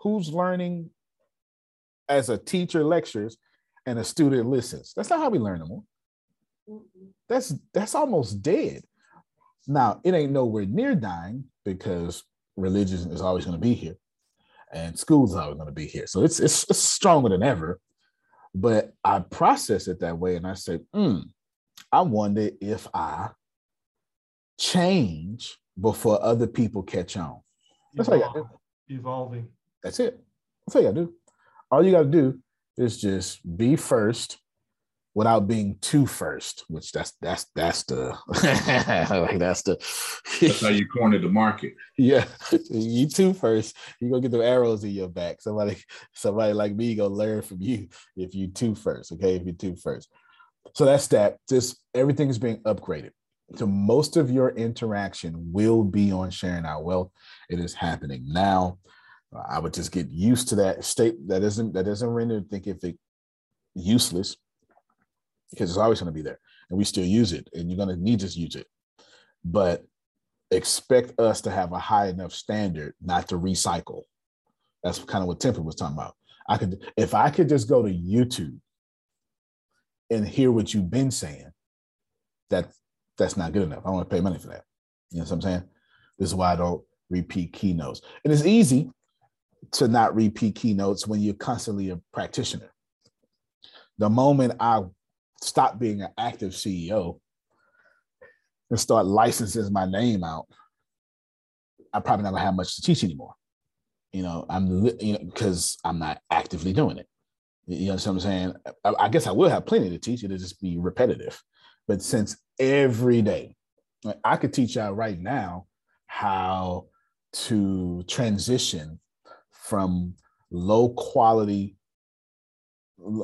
who's learning as a teacher lectures and a student listens? That's not how we learn anymore. That's that's almost dead. Now, it ain't nowhere near dying because religion is always going to be here and schools are always going to be here. So it's, it's, it's stronger than ever. But I process it that way and I say, hmm, I wonder if I change before other people catch on. That's all you got to do. Evolving. That's it. That's all you got to do. All you got to do is just be first without being too first, which that's that's that's the *laughs* like that's the *laughs* that's how you corner the market. Yeah, *laughs* you too first. You gonna get the arrows in your back. Somebody somebody like me gonna learn from you if you too first. Okay, if you too first. So that's that. Just everything is being upgraded. So most of your interaction will be on sharing our wealth. It is happening now. I would just get used to that state. That isn't that doesn't render Thinkific useless because it's always going to be there and we still use it and you're going to need to use it but expect us to have a high enough standard not to recycle that's kind of what temper was talking about i could if i could just go to youtube and hear what you've been saying that that's not good enough i want to pay money for that you know what i'm saying this is why i don't repeat keynotes and it's easy to not repeat keynotes when you're constantly a practitioner the moment i stop being an active CEO and start licensing my name out, I probably not gonna have much to teach anymore. You know, I'm you know because I'm not actively doing it. You know what I'm saying? I, I guess I will have plenty to teach. It'll just be repetitive. But since every day, like I could teach y'all right now how to transition from low quality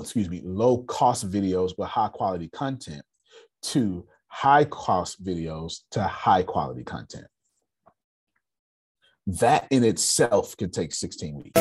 excuse me, low cost videos with high quality content to high cost videos to high quality content. That in itself can take 16 weeks.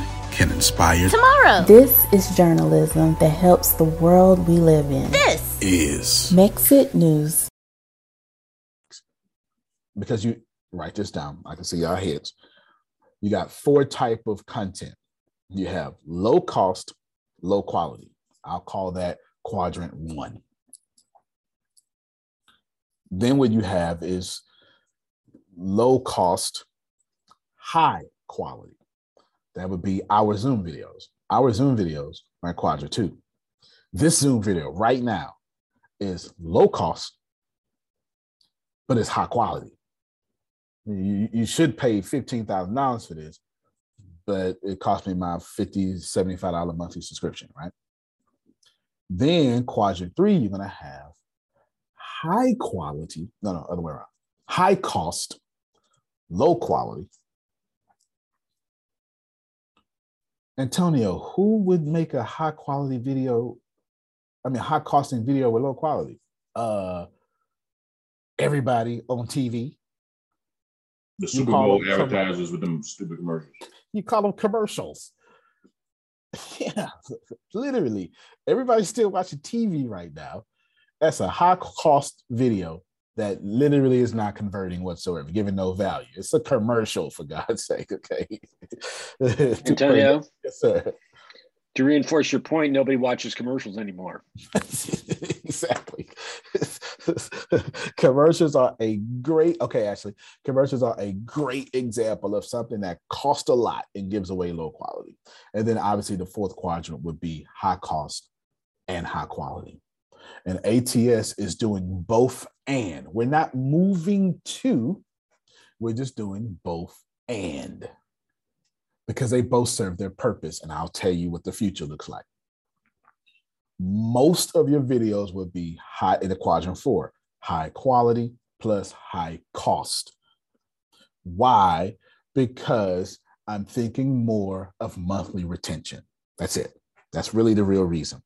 can inspire tomorrow. This is journalism that helps the world we live in. This is Mexit News. Because you write this down, I can see our heads. You got four type of content. You have low cost, low quality. I'll call that quadrant one. Then what you have is low cost, high quality. That would be our Zoom videos. Our Zoom videos are quadrant two. This Zoom video right now is low cost, but it's high quality. You, you should pay $15,000 for this, but it cost me my $50, $75 monthly subscription, right? Then quadrant three, you're going to have high quality, no, no, other way around, high cost, low quality. Antonio, who would make a high quality video? I mean, high costing video with low quality? Uh, everybody on TV. The Super Bowl advertisers with them stupid commercials. You call them commercials. *laughs* Yeah, literally. Everybody's still watching TV right now. That's a high cost video that literally is not converting whatsoever, giving no value. It's a commercial, for God's *laughs* sake. Okay. *laughs* Antonio? Yes, sir. To reinforce your point, nobody watches commercials anymore. *laughs* exactly. commercials are a great, okay, actually, commercials are a great example of something that costs a lot and gives away low quality. And then obviously the fourth quadrant would be high cost and high quality. And ATS is doing both and. We're not moving to, we're just doing both and because they both serve their purpose. And I'll tell you what the future looks like. Most of your videos will be high in the quadrant four, high quality plus high cost. Why? Because I'm thinking more of monthly retention. That's it. That's really the real reason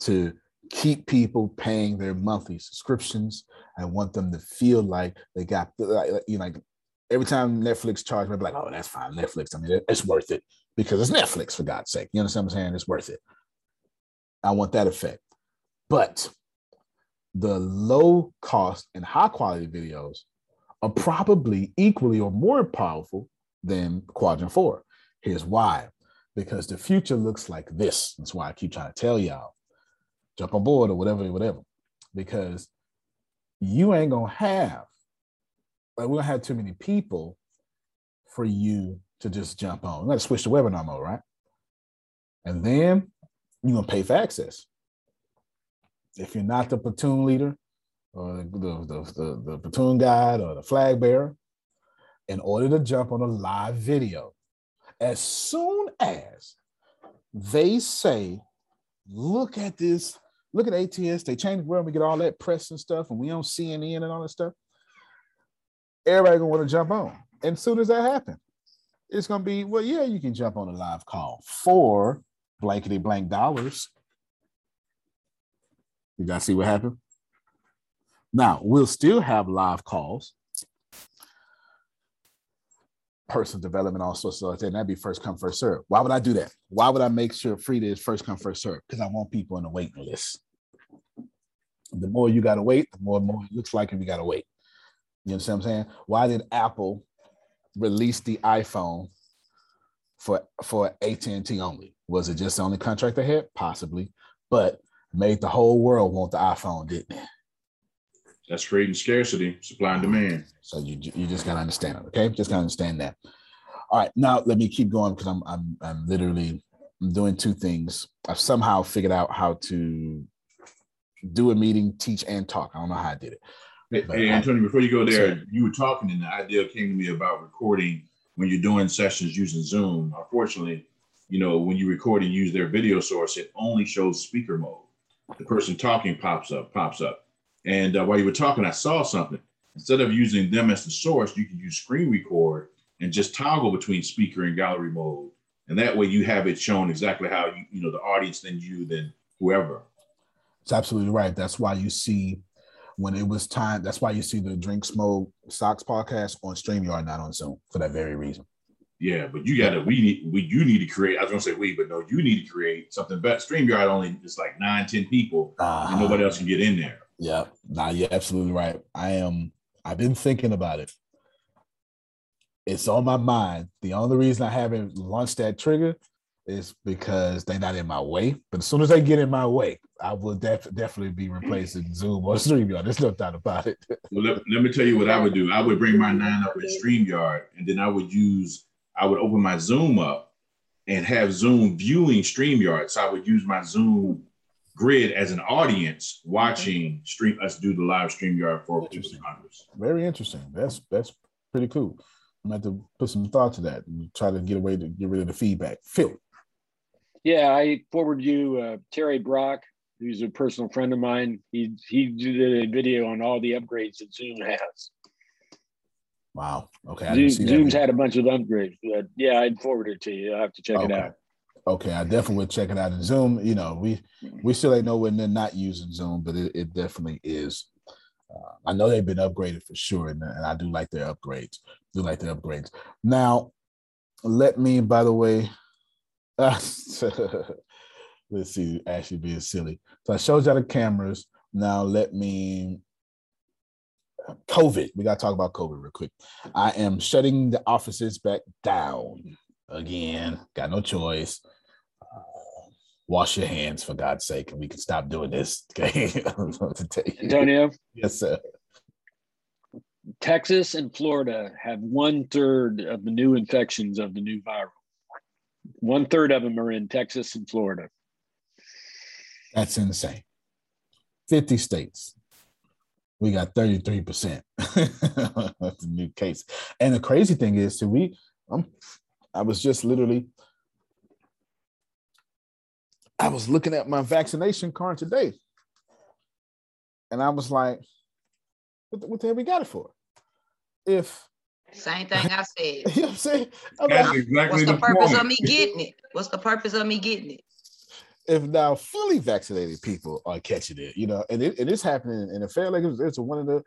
to keep people paying their monthly subscriptions. I want them to feel like they got, you know, like every time Netflix charges me, be like, oh, that's fine, Netflix. I mean, it's worth it because it's Netflix for God's sake. You understand what I'm saying? It's worth it. I want that effect. But the low cost and high quality videos are probably equally or more powerful than quadrant four. Here's why because the future looks like this. That's why I keep trying to tell y'all jump on board or whatever, whatever, because you ain't gonna have like we don't have too many people for you to just jump on. To switch to webinar mode, right? And then you're gonna pay for access. If you're not the platoon leader or the, the, the, the platoon guide or the flag bearer, in order to jump on a live video, as soon as they say, look at this, look at ATS, they change the world, we get all that press and stuff, and we on CNN and all that stuff, everybody gonna want to jump on. And as soon as that happens, it's gonna be, well, yeah, you can jump on a live call for blankety blank dollars. You guys see what happened? Now we'll still have live calls personal development, all sorts of that. And that'd be first come, first serve. Why would I do that? Why would I make sure Frida is first come, first serve? Because I want people on the waiting list. The more you gotta wait, the more more it looks like if you gotta wait. You know what I'm saying? Why did Apple release the iPhone for for AT&T only? Was it just the only contract they had? Possibly, but made the whole world want the iPhone, didn't it? That's creating scarcity, supply and demand. So you you just gotta understand it, okay? Just gotta understand that. All right, now let me keep going because I'm I'm I'm literally I'm doing two things. I've somehow figured out how to do a meeting, teach, and talk. I don't know how I did it. Hey, hey Antonio, before you go there, you were talking, and the idea came to me about recording when you're doing sessions using Zoom. Unfortunately, you know, when you record and use their video source, it only shows speaker mode. The person talking pops up, pops up. And uh, while you were talking, I saw something. Instead of using them as the source, you can use screen record and just toggle between speaker and gallery mode. And that way you have it shown exactly how you, you know, the audience, then you, then whoever. It's absolutely right. That's why you see when it was time, that's why you see the Drink Smoke Socks podcast on StreamYard, not on Zoom, for that very reason. Yeah, but you gotta we need we you need to create. I was gonna say we, but no, you need to create something better. StreamYard only is like nine, ten people, uh-huh. and nobody else can get in there. Yeah, nah, you're absolutely right. I am. I've been thinking about it. It's on my mind. The only reason I haven't launched that trigger is because they're not in my way. But as soon as they get in my way, I will def- definitely be replacing Zoom or *laughs* StreamYard. There's no doubt about it. *laughs* well, let, let me tell you what I would do. I would bring my mm-hmm. nine up in StreamYard, and then I would use, I would open my Zoom up and have Zoom viewing StreamYard. So I would use my Zoom grid as an audience mm-hmm. watching stream us do the live stream yard for Congress. Very interesting. That's that's pretty cool. I'm going to have to put some thought to that and try to get away to get rid of the feedback. Phil. Yeah, I forward you uh, Terry Brock, who's a personal friend of mine. He he did a video on all the upgrades that Zoom has. Wow. Okay. Zoom, Zoom's had a bunch of upgrades. But yeah, I'd forward it to you. I'll have to check okay. it out. Okay, I definitely would check it out in Zoom. You know, we we still ain't nowhere near not using Zoom, but it, it definitely is. Uh, I know they've been upgraded for sure, and, and I do like their upgrades. Do like their upgrades. Now, let me, by the way, *laughs* let's see, actually being silly. So I showed you the cameras. Now let me COVID. We got to talk about COVID real quick. I am shutting the offices back down again. Got no choice uh, wash your hands for God's sake, and we can stop doing this. *laughs* Okay, Antonio. Yes, sir. Texas and Florida have one third of the new infections of the new viral. One third of them are in Texas and Florida. That's insane. 50 states. We got 33% *laughs* of the new case. And the crazy thing is, so we I'm I was just literally, I was looking at my vaccination card today, and I was like, "What the, what the hell we got it for?" If Same thing I said. *laughs* you know what I'm saying, I'm That's like, exactly What's the the purpose point. of me getting it? What's the purpose of me getting it? if now fully vaccinated people are catching it, you know, and it, it is happening in the Fair like It's, it's one of the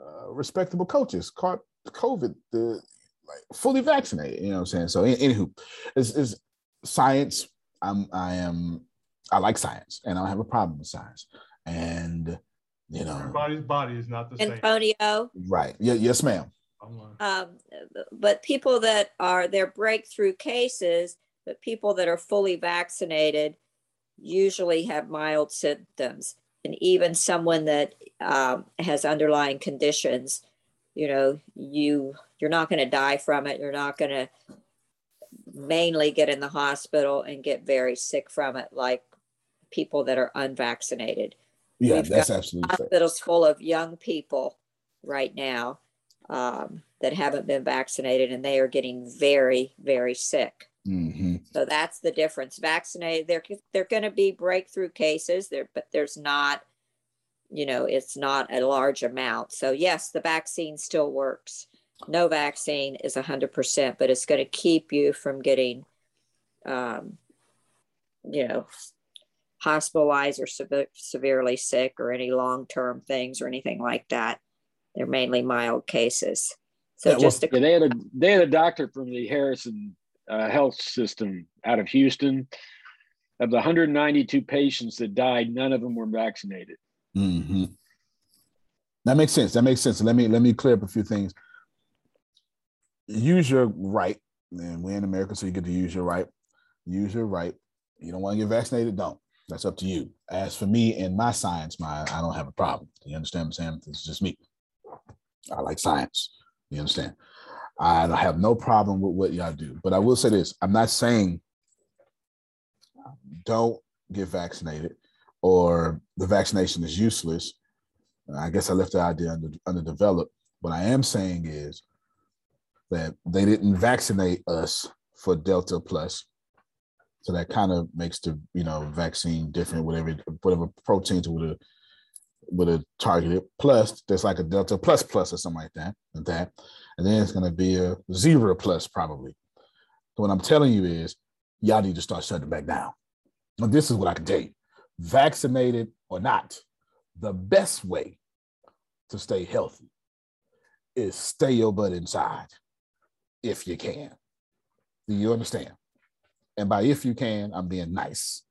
uh, respectable coaches caught COVID, the like fully vaccinated. You know what I'm saying? So, an- anywho, is is science. I'm I am I like science, and I don't have a problem with science. And you know, Everybody's body is not the same. Antonio. right? Yeah, yes, ma'am. Um, but people that are they're breakthrough cases, but people that are fully vaccinated usually have mild symptoms, and even someone that um, has underlying conditions, you know, you you're not going to die from it. You're not going to mainly get in the hospital and get very sick from it, like people that are unvaccinated. Yeah, We've that's absolutely fair. hospitals full of young people right now um, that haven't been vaccinated, and they are getting very, very sick. hmm So that's the difference. Vaccinated, there they're going to be breakthrough cases there, but there's not, you know, it's not a large amount. So yes, the vaccine still works. No vaccine is hundred percent, but it's going to keep you from getting, um, you know, hospitalized or seve- severely sick or any long-term things or anything like that. They're mainly mild cases. So Yeah, well, just to yeah, they had a they had a doctor from the Harrison uh, Health System out of Houston. Of the 192 patients that died, none of them were vaccinated. hmm That makes sense. That makes sense. Let me let me clear up a few things. Use your right, and we're in America, so you get to use your right. Use your right. You don't want to get vaccinated, don't. That's up to you. As for me and my science mind, I don't have a problem. You understand what I'm saying? This is just me. I like science. You understand? I have no problem with what y'all do. But I will say this: I'm not saying don't get vaccinated or the vaccination is useless. I guess I left the idea under, underdeveloped. What I am saying is that they didn't vaccinate us for Delta plus, so that kind of makes the you know vaccine different. Whatever whatever proteins would have would a targeted. Plus, there's like a Delta plus plus or something like that, and that, and then it's going to be a zero plus probably. So what I'm telling you is, y'all need to start shutting back down. Now, this is what I can tell you: vaccinated or not, the best way to stay healthy is stay your butt inside if you can. Do you understand? And by if you can, I'm being nice.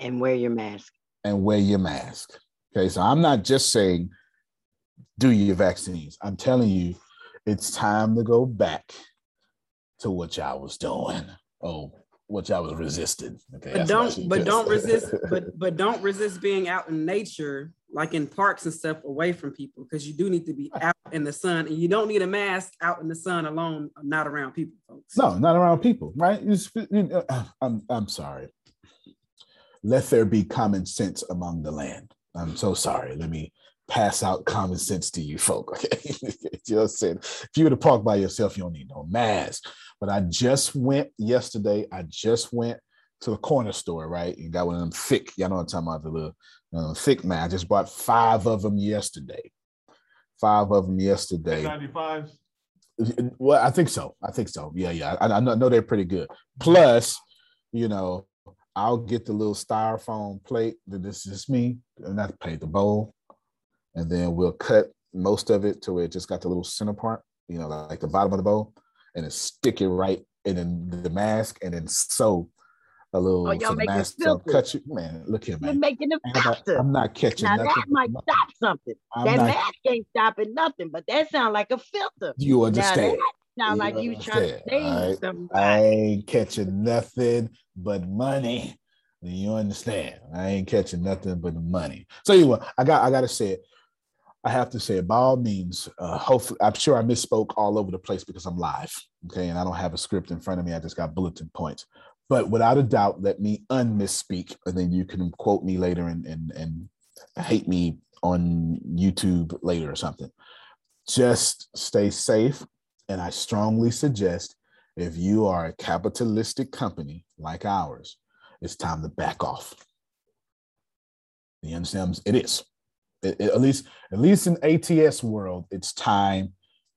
And wear your mask. And wear your mask. Okay, so I'm not just saying do your vaccines. I'm telling you, it's time to go back to what y'all was doing. Oh, what y'all was resisting. Okay, But that's what I don't but just- don't resist *laughs* but but don't resist being out in nature like in parks and stuff away from people because you do need to be out in the sun and you don't need a mask out in the sun alone not around people folks No, not around people, right? It's- *sighs* I'm, I'm sorry. Let there be common sense among the land. I'm so sorry. Let me pass out common sense to you folk. Okay. *laughs* just said if you were to park by yourself, you don't need no mask. But I just went yesterday. I just went to the corner store, right? And got one of them thick, y'all know what I'm talking about, the little uh, thick man. I just bought five of them yesterday. Five of them yesterday. 95s. Well, I think so. I think so. Yeah, yeah. I, I know, know they're pretty good. Plus, you know, I'll get the little styrofoam plate that this is me, and not plate, the bowl, and then we'll cut most of it to where it just got the little center part, you know, like the bottom of the bowl, and then stick it right in the- the mask, and then sew a little. Oh, y'all making mask don't cut you, man. Look here, You're making a I'm filter. I'm not catching Now nothing. that might stop something. I'm that not- mask ain't stopping nothing, but that sound like a filter. You understand? Now that sound like you trying to save alright? something. I ain't catching nothing but money. You understand? I ain't catching nothing but the money. So anyway, I got I gotta say it. I have to say it by all means. Uh, hopefully, I'm sure I misspoke all over the place because I'm live. Okay, and I don't have a script in front of me. I just got bulletin points. But without a doubt, let me unmisspeak, and then you can quote me later and and and hate me on YouTube later or something. Just stay safe, and I strongly suggest if you are a capitalistic company like ours, it's time to back off. You understand? It is. It, it, at least, at least in ATS world, it's time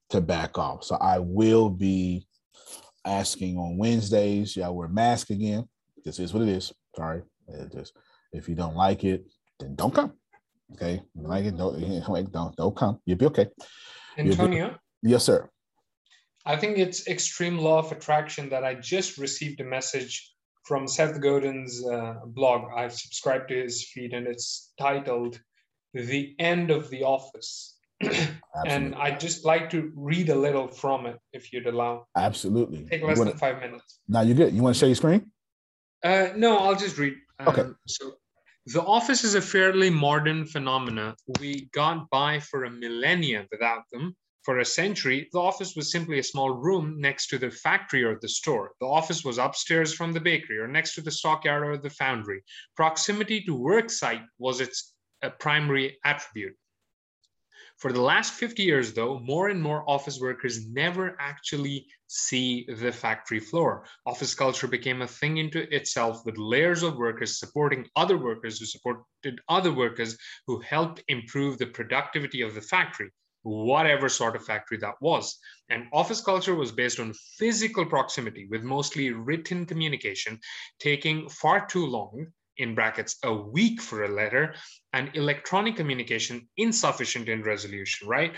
to back off. So I will be asking on Wednesdays. Y'all wear mask again. This is what it is. Sorry. It just if you don't like it, then don't come. Okay. like it, don't *laughs* don't don't come. You'll be okay. Antonio. Be, yes, sir. I think it's extreme law of attraction that I just received a message from Seth Godin's uh, blog. I've subscribed to his feed and it's titled The End of the Office. *clears throat* and I'd just like to read a little from it if you'd allow. Absolutely. Take less wanna, than five minutes. Now you're good. You want to share your screen? Uh, no, I'll just read. Um, okay. So the office is a fairly modern phenomena. We got by for a millennia without them. For a century, the office was simply a small room next to the factory or the store. The office was upstairs from the bakery or next to the stockyard or the foundry. Proximity to work site was its uh, primary attribute. For the last 50 years, though, more and more office workers never actually see the factory floor. Office culture became a thing into itself with layers of workers supporting other workers who supported other workers who helped improve the productivity of the factory whatever sort of factory that was. And office culture was based on physical proximity with mostly written communication taking far too long in brackets a week for a letter and electronic communication insufficient in resolution right?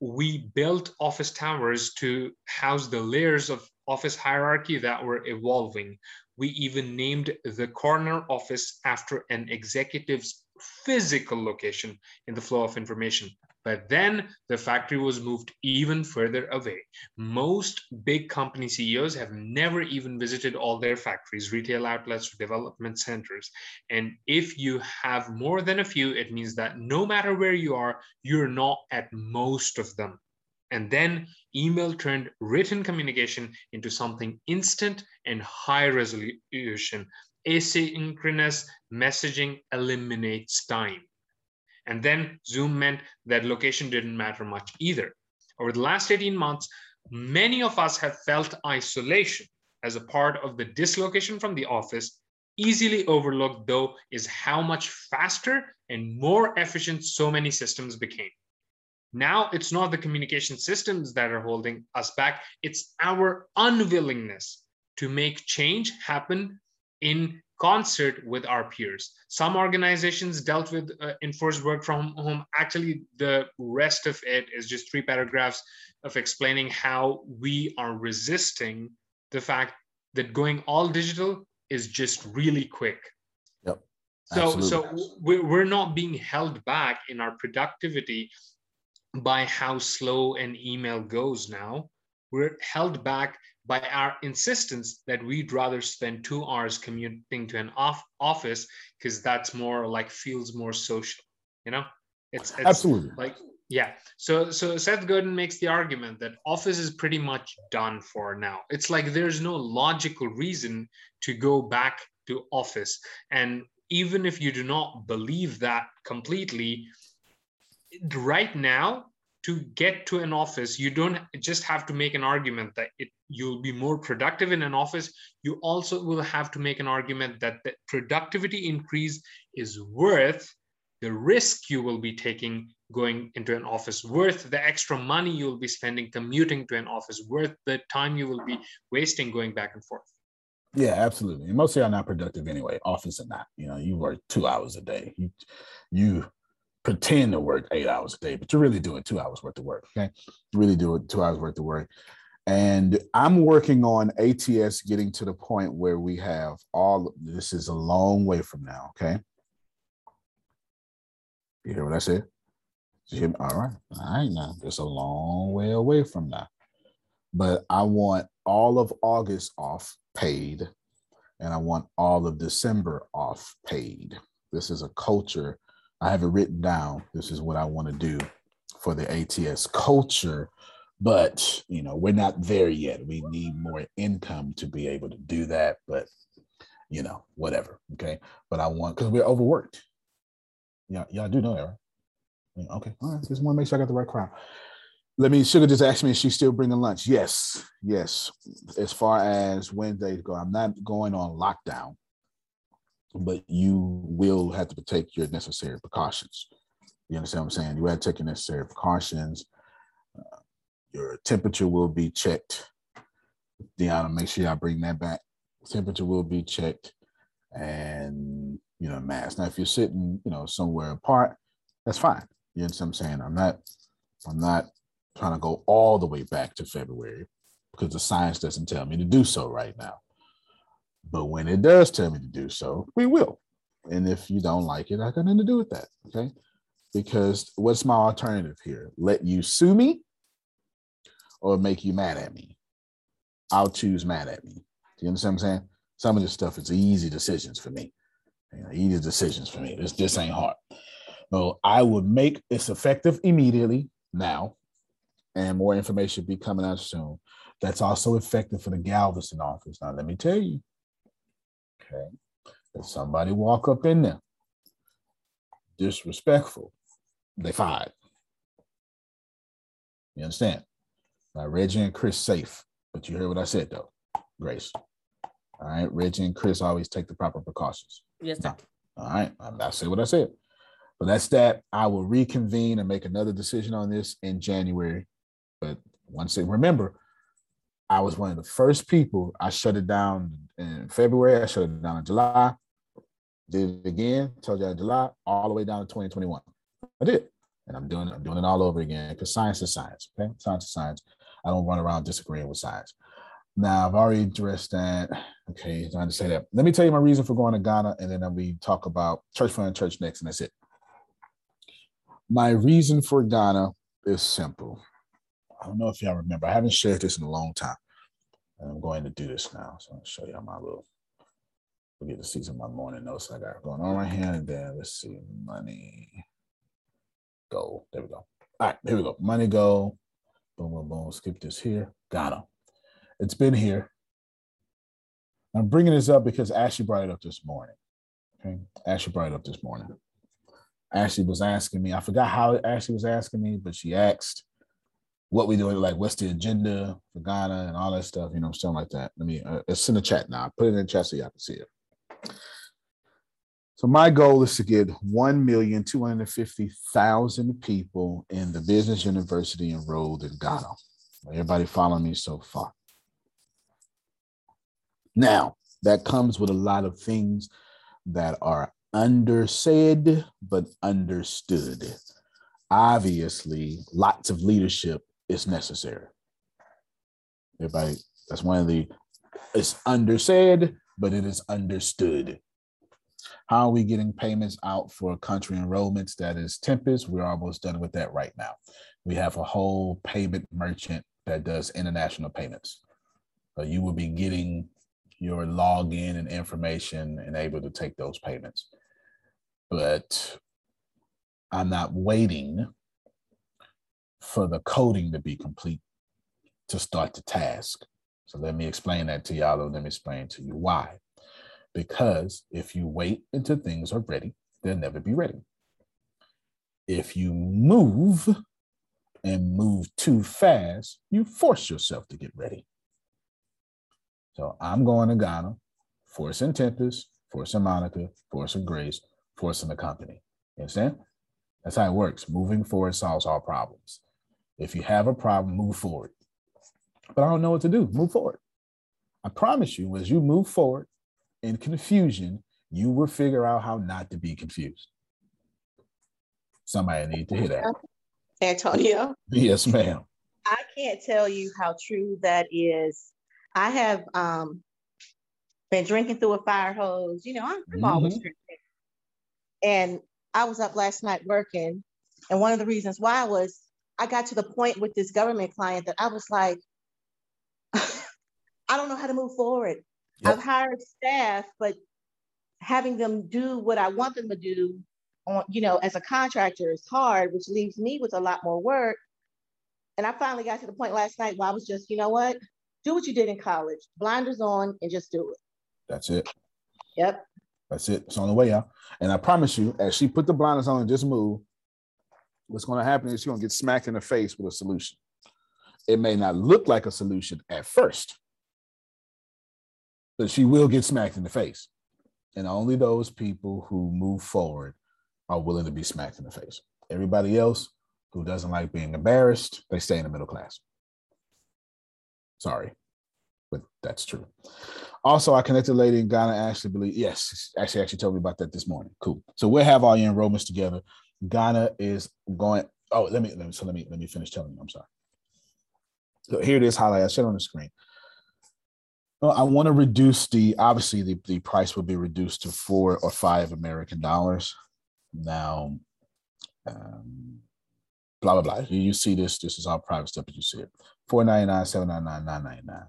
We built office towers to house the layers of office hierarchy that were evolving. We even named the corner office after an executive's physical location in the flow of information but then the factory was moved even further away. Most big company CEOs have never even visited all their factories, retail outlets, or development centers. And if you have more than a few, it means that no matter where you are, you're not at most of them. And then email turned written communication into something instant and high resolution. Asynchronous messaging eliminates time. And then Zoom meant that location didn't matter much either. Over the last 18 months, many of us have felt isolation as a part of the dislocation from the office. Easily overlooked, though, is how much faster and more efficient so many systems became. Now it's not the communication systems that are holding us back, it's our unwillingness to make change happen in concert with our peers. Some organizations dealt with uh, enforced work from home. Actually, the rest of it is just three paragraphs of explaining how we are resisting the fact that going all digital is just really quick. Yep. So, so we're not being held back in our productivity by how slow an email goes now. We're held back by our insistence that we'd rather spend two hours commuting to an off office because that's more like feels more social you know? It's, it's absolutely. like yeah. So so seth godin makes the argument that office is pretty much done for now. It's like there's no logical reason to go back to office. And even if you do not believe that completely right now to get to an office you don't just have to make an argument that it you'll be more productive in an office you also will have to make an argument that the productivity increase is worth the risk you will be taking going into an office worth the extra money you'll be spending commuting to an office worth the time you will be wasting going back and forth yeah absolutely and most are not productive anyway office or not you know you work two hours a day you you pretend to work eight hours a day, but you're really doing two hours worth of work. Okay. Really doing two hours worth of work. And I'm working on ATS getting to the point where we have all this is a long way from now. Okay. You hear what I said? All right. All right now. It's a long way away from now. But I want all of August off paid, and I want all of December off paid. This is a culture I have it written down. This is what I want to do for the ATS culture, but you know, we're not there yet. We need more income to be able to do that, but you know, whatever. Okay. But I want because we're overworked. Yeah, y'all do know that, right? Okay. All right. Just want to make sure I got the right crowd. Let me. Sugar just asked me if she's still bringing lunch. Yes, yes. As far as Wednesdays go, I'm not going on lockdown, but you will have to take your necessary precautions. You understand what I'm saying? You have to take your necessary precautions. Your temperature will be checked. Deanna, make sure y'all bring that back. Temperature will be checked, and you know, mask. Now, if you're sitting, you know, somewhere apart, that's fine. You understand what I'm saying? I'm not. I'm not trying to go all the way back to February because the science doesn't tell me to do so right now. But when it does tell me to do so, we will. And if you don't like it, I got nothing to do with that. Okay. Because what's my alternative here? Let you sue me or make you mad at me? I'll choose mad at me. Do you understand what I'm saying? Some of this stuff is easy decisions for me. You know, easy decisions for me. This this ain't hard. So I would make this effective immediately now and more information be coming out soon. That's also effective for the Galveston office. Now, let me tell you, okay, if somebody walk up in there disrespectful, they fired. You understand? Now, Reggie and Chris safe, but you heard what I said though, Grace. All right, Reggie and Chris always take the proper precautions. Yes, sir. All right, I say what I said. But that's that. I will reconvene and make another decision on this in January but once they remember, I was one of the first people. I shut it down in February. I shut it down in July. Did it again. Told you in July, all the way down to 2021. I did, and I'm doing. I'm doing it all over again because science is science. Okay, science is science. I don't run around disagreeing with science. Now I've already addressed that. Okay, I to say that. Let me tell you my reason for going to Ghana, and then we talk about church fund church next, and that's it. My reason for Ghana is simple. I don't know if y'all remember. I haven't shared this in a long time. And I'm going to do this now. So I'll show y'all my little, we get to see some of my morning notes I got going on right here. And then let's see, money go. There we go. All right, here we go. Money go. Boom, boom, boom. Skip this here. Got him. It's been here. I'm bringing this up because Ashley brought it up this morning. Okay. Ashley brought it up this morning. Ashley was asking me, I forgot how Ashley was asking me, but she asked, what we doing, like what's the agenda for Ghana and all that stuff, you know, something like that. Let me, uh, it's in the chat now. Put it in the chat so y'all can see it. So my goal is to get 1,250,000 people in the business university enrolled in Ghana. Everybody follow me so far. Now, that comes with a lot of things that are undersaid but understood. Obviously, lots of leadership is necessary. Everybody, that's one of the, it's undersaid, but it is understood. How are we getting payments out for country enrollments? That is Tempest. We're almost done with that right now. We have a whole payment merchant that does international payments. So you will be getting your login and information and able to take those payments. But I'm not waiting for the coding to be complete to start the task. So let me explain that to y'all, and let me explain to you why. Because if you wait until things are ready, they'll never be ready. If you move and move too fast, you force yourself to get ready. So I'm going to Ghana, forcing Tempest, force forcing Monica, forcing Grace, force forcing the company. You understand? That's how it works. Moving forward solves all problems. If you have a problem, move forward. But I don't know what to do. Move forward. I promise you, as you move forward in confusion, you will figure out how not to be confused. Somebody need to hear that. Antonio. Yes, ma'am. I can't tell you how true that is. I have um, been drinking through a fire hose. You know, I'm, I'm mm-hmm. always drinking. And I was up last night working. And one of the reasons why was I got to the point with this government client that I was like, *laughs* I don't know how to move forward. Yep. I've hired staff, but having them do what I want them to do on, you know, as a contractor is hard, which leaves me with a lot more work. And I finally got to the point last night where I was just, you know what? Do what you did in college, blinders on, and just do it. That's it. Yep. That's it. It's on the way out. And I promise you, as she put the blinders on and just move, what's going to happen is she's going to get smacked in the face with a solution. it may not look like a solution at first, but she will get smacked in the face. And only those people who move forward are willing to be smacked in the face. Everybody else who doesn't like being embarrassed, they stay in the middle class. Sorry, but that's true. Also, I connected lady in Ghana, Ashley believe yes, actually actually told me about that this morning. Cool. So we'll have all your enrollments together. Ghana is going. Oh, let me let me so let me let me finish telling you. I'm sorry. So here it is, highlight. I said on the screen. Well, I want to reduce the obviously the, the price will be reduced to four or five American dollars. Now, um, blah blah blah. You see this. This is all private stuff, but you see it. Four ninety nine, seven ninety nine, nine ninety nine.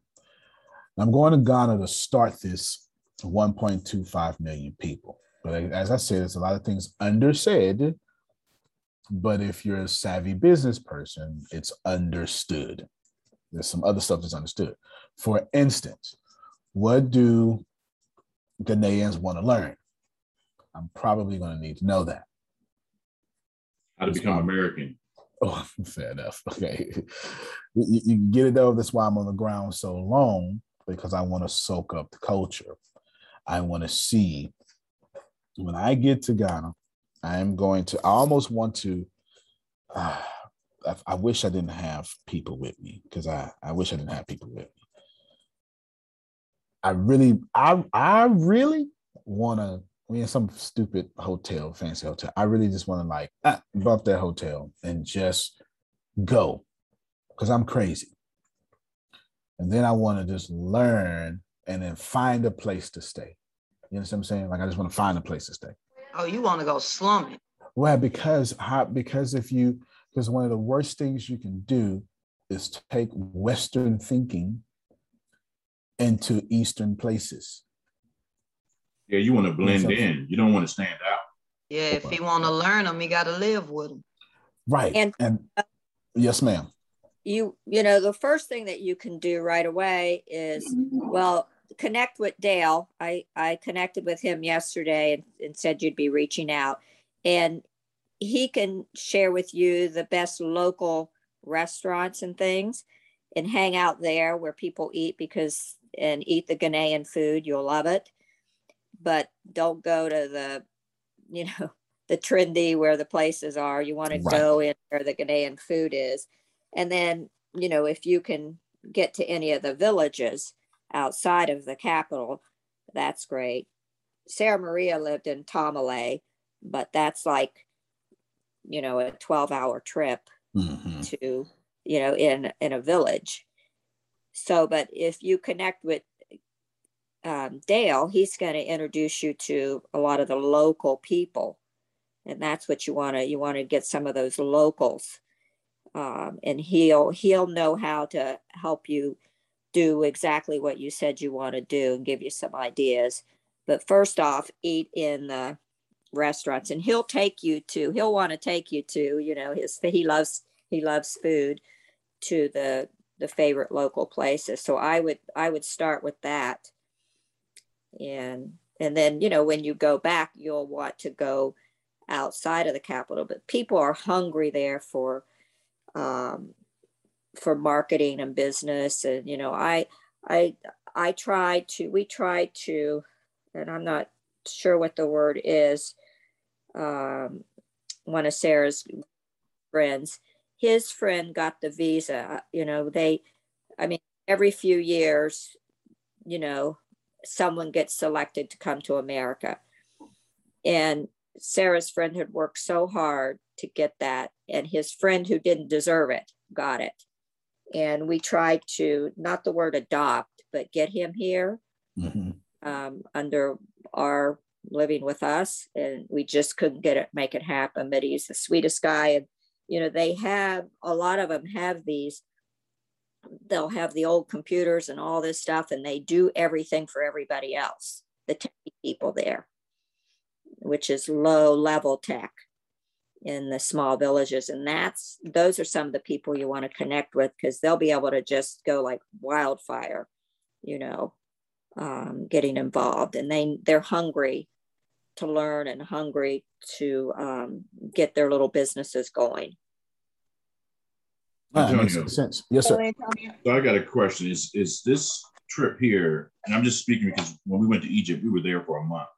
I'm going to Ghana to start this 1.25 million people. But as I said, there's a lot of things undersaid. But if you're a savvy business person, it's understood. There's some other stuff that's understood. For instance, what do Ghanaians want to learn? I'm probably going to need to know that. How to become American. *laughs* Oh, fair enough. Okay. You, you get it though. That's why I'm on the ground so long because I want to soak up the culture. I want to see when I get to Ghana, I am going to, I almost want to, uh, *sighs* I, I, wish I didn't have people with me because I, I wish I didn't have people with me. I really, I, I really want to, I mean, some stupid hotel, fancy hotel. I really just want to like ah, bump that hotel and just go because I'm crazy. And then I want to just learn and then find a place to stay. You understand what I'm saying? Like I just want to find a place to stay. Oh, you want to go slumming? Well, because how, because if you because one of the worst things you can do is take Western thinking into Eastern places. Yeah, you want to blend in. You don't want to stand out. Yeah, if he want to learn them, he got to live with them. Right. And, and yes, ma'am you you know the first thing that you can do right away is well connect with dale i i connected with him yesterday and, and said you'd be reaching out and he can share with you the best local restaurants and things and hang out there where people eat because and eat the Ghanaian food you'll love it but don't go to the you know *laughs* the trendy where the places are you want right. to go in where the Ghanaian food is and then, you know, if you can get to any of the villages outside of the capital, that's great. Sarah Maria lived in Tamale, but that's like, you know, a 12 hour trip mm-hmm. to, you know, in, in a village. So, but if you connect with um, Dale, he's going to introduce you to a lot of the local people. And that's what you want to, you want to get some of those locals um, and he'll he'll know how to help you do exactly what you said you want to do and give you some ideas. But first off, eat in the restaurants, and he'll take you to he'll want to take you to you know his he loves he loves food to the the favorite local places. So I would I would start with that, and and then you know when you go back, you'll want to go outside of the capital. But people are hungry there for um, for marketing and business. And, you know, I, I, I try to, we try to, and I'm not sure what the word is. Um, one of Sarah's friends, his friend got the visa. You know, they, I mean, every few years, you know, someone gets selected to come to America. And Sarah's friend had worked so hard to get that, and his friend who didn't deserve it got it. And we tried to, not the word adopt, but get him here mm-hmm. um, under our living with us. And we just couldn't get it, make it happen. But he's the sweetest guy. And, you know, they have, a lot of them have these, they'll have the old computers and all this stuff, and they do everything for everybody else, the people there which is low level tech in the small villages. And that's those are some of the people you want to connect with because they'll be able to just go like wildfire you know um, getting involved. And they they're hungry to learn and hungry to um, get their little businesses going That makes sense. Yes, sir. So I got a question. Is is this trip here? And I'm just speaking because when we went to Egypt, we were there for a month,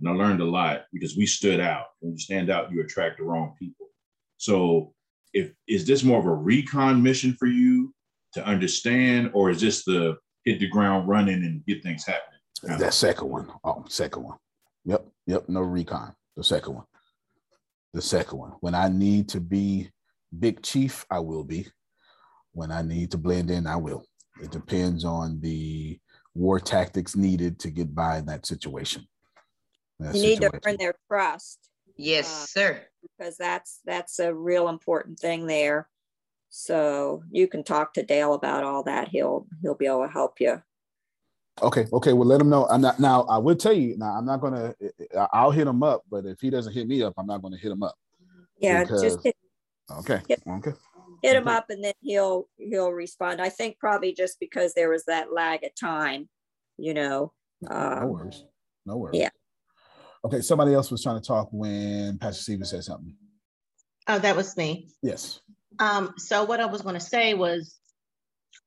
and I learned a lot because we stood out. When you stand out, you attract the wrong people. So, if is this more of a recon mission for you to understand, or is this the hit the ground running and get things happening? That second one. Oh, second one. Yep. Yep. No recon. The second one. The second one. When I need to be big chief, I will be. When I need to blend in, I will. It depends on the war tactics needed to get by in that situation. That You need to situation. earn their trust. Yes, uh, sir. Because that's that's a real important thing there. So you can talk to Dale about all that. He'll he'll be able to help you. Okay, okay. Well, let him know. I'm not now. I will tell you now. I'm not gonna. I- I'll hit him up, but if he doesn't hit me up, I'm not gonna hit him up. Yeah, Because- just hit, Okay, okay. hit him up and then he'll he'll respond. I think probably just because there was that lag of time, you know. No Um, worries. No worries. yeah. Okay. Somebody else was trying to talk when Pastor Steven said something. Oh, that was me. Yes. Um, so what I was going to say was,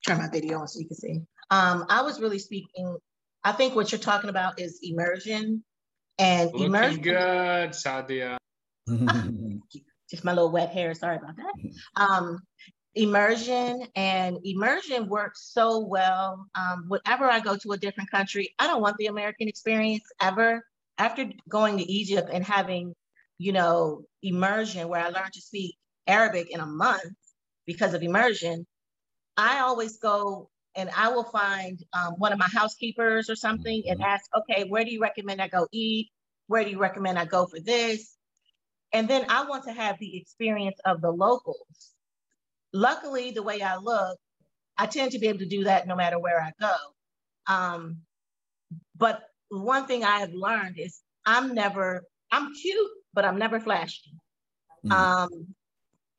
turn my video on so you can see. Um, I was really speaking. I think what you're talking about is immersion, and Looking immersion. good, Sadia. *laughs* Just my little wet hair. Sorry about that. Um, immersion and immersion works so well. Um, whenever I go to a different country, I don't want the American experience ever. After going to Egypt and having, you know, immersion where I learned to speak Arabic in a month because of immersion, I always go and I will find um, one of my housekeepers or something and ask, okay, where do you recommend I go eat? Where do you recommend I go for this? And then I want to have the experience of the locals. Luckily, the way I look, I tend to be able to do that no matter where I go. Um, but one thing I have learned is I'm never, I'm cute, but I'm never flashy. Um,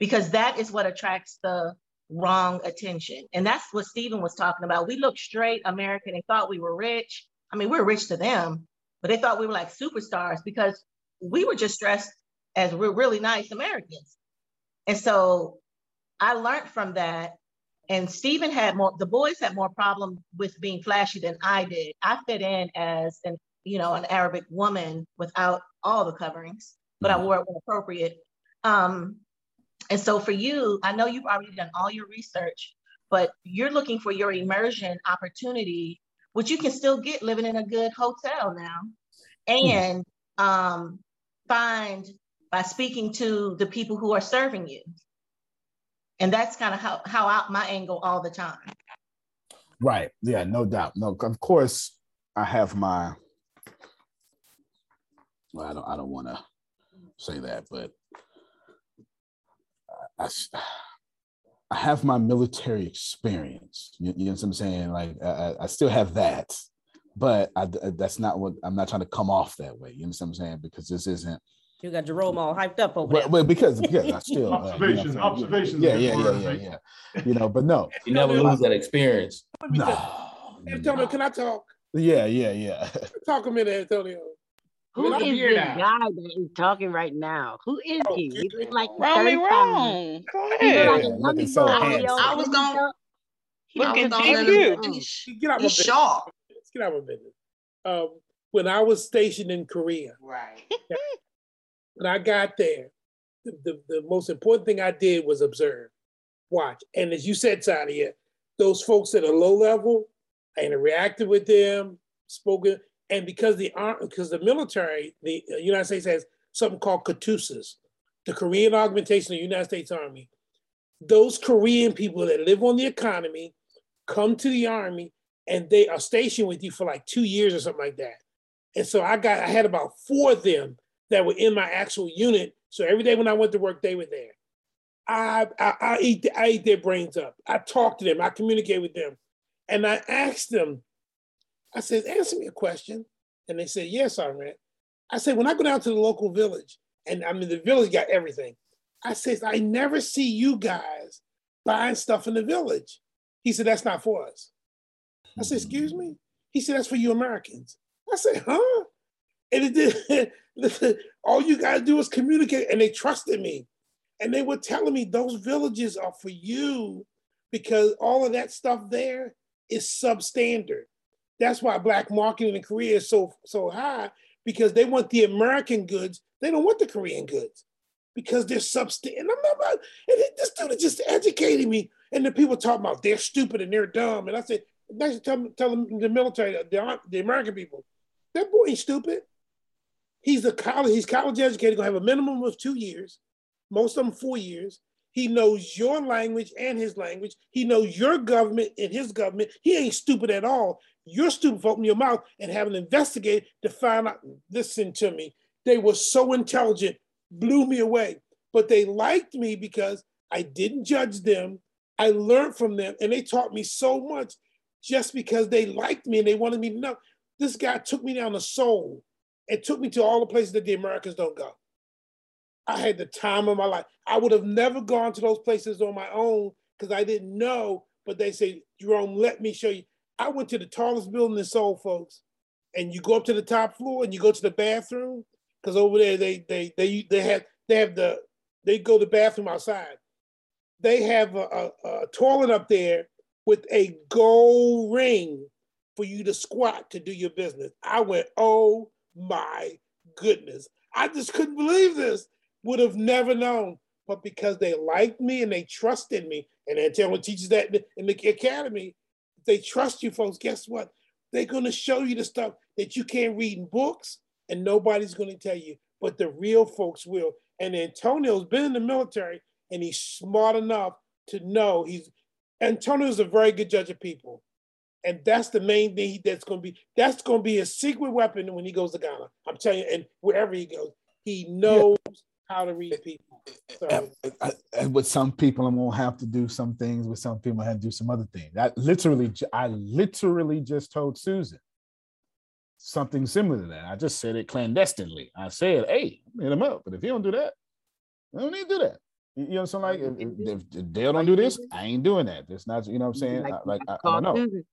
because that is what attracts the wrong attention. And that's what Stephen was talking about. We look straight American and thought we were rich. I mean, we're rich to them, but they thought we were like superstars because we were just dressed as we're really nice Americans. And so I learned from that. And Stephen had more, the boys had more problem with being flashy than I did. I fit in as an, you know, an Arabic woman without all the coverings, but I wore it when appropriate. Um, and so for you, I know you've already done all your research, but you're looking for your immersion opportunity, which you can still get living in a good hotel now, and um, find by speaking to the people who are serving you. And that's kind of how, how out my angle all the time. Right. Yeah, no doubt. No, of course I have my well, I don't I don't want to say that, but I, s- I have my military experience. You, you know what I'm saying? Like I, I- I still have that, but I, that's not what I'm not trying to come off that way. You know what I'm saying? Because this isn't. You got Jerome all hyped up over Well, there. well, because because I *laughs* still uh, you know Observations, saying? Yeah, yeah, yeah, yeah, yeah. You know, but no. *laughs* You never lose that experience. No, Antonio, can I talk? Yeah, yeah, yeah. Talk a minute, Antonio. Who With the is beard this out. guy that is talking right now? Who is Oh, he? He looks like Raleigh 35. Wrong. Go He look like a Looking so handsome. I was gonna Looking gonna deep let you. Get out my He's business. sharp. Get out my business. Um, when I was stationed in Korea, Right. when I got there, the, the, the most important thing I did was observe, watch. And as you said, Sadia, those folks at a low level, I interacted with them, spoken, and because the uh, because the military, the uh, United States has something called KATUSAs, the Korean Augmentation of the United States Army. Those Korean people that live on the economy come to the army and they are stationed with you for like two years or something like that. And so I got I had about four of them that were in my actual unit. So every day when I went to work, they were there. I I, I eat I eat their brains up. I talk to them. I communicate with them, and I asked them. I said, "Answer me a question," and they said, "Yes, read." I said, "When I go down to the local village, and I mean the village got everything," I said, "I never see you guys buying stuff in the village." He said, "That's not for us." I said, "Excuse me." He said, "That's for you Americans." I said, "Huh?" And it did. *laughs* All you guys do is communicate, and they trusted me. And they were telling me those villages are for you because all of that stuff there is substandard. That's why black marketing in Korea is so so high because they want the American goods. They don't want the Korean goods because they're substandard. And I'm not about, and this dude is just educating me. And the people talking about they're stupid and they're dumb. And I said, next tell, tell them the military, the, the American people, that boy ain't stupid. He's a college, he's college educated, gonna have a minimum of two years, most of them four years. He knows your language and his language. He knows your government and his government. He ain't stupid at all. You're stupid for opening your mouth and having investigated to find out. Listen to me. They were so intelligent, blew me away. But they liked me because I didn't judge them. I learned from them and they taught me so much just because they liked me and they wanted me to know. This guy took me down the Seoul and took me to all the places that the Americans don't go. I had the time of my life. I would have never gone to those places on my own because I didn't know. But they say, Jerome, let me show you. I went to the tallest building in Seoul, folks, and you go up to the top floor and you go to the bathroom because over there they they they they have they have the they go to the bathroom outside. They have a, a, a toilet up there with a gold ring for you to squat to do your business. I went, oh my goodness. I just couldn't believe this. Would have never known. But because they liked me and they trusted me, and everyone teaches that in the academy, they trust you, folks. Guess what? They're going to show you the stuff that you can't read in books, and nobody's going to tell you. But the real folks will. And Antonio's been in the military, and he's smart enough to know he's. Antonio's a very good judge of people. And that's the main thing that's going to be, that's going to be a secret weapon when he goes to Ghana. I'm telling you, and wherever he goes, he knows yeah. How to read people. So, and, and, with some people, I'm gonna have to do some things. With some people, I have to do some other things. I literally, I literally just told Susan something similar to that. I just said it clandestinely. I said, "Hey, hit him up," but if he don't do that, I don't need to do that. You know, so like if, if, if Dale don't do this, I ain't doing that. It's not, you know what I'm saying? Like, like I, I, don't know. Susan.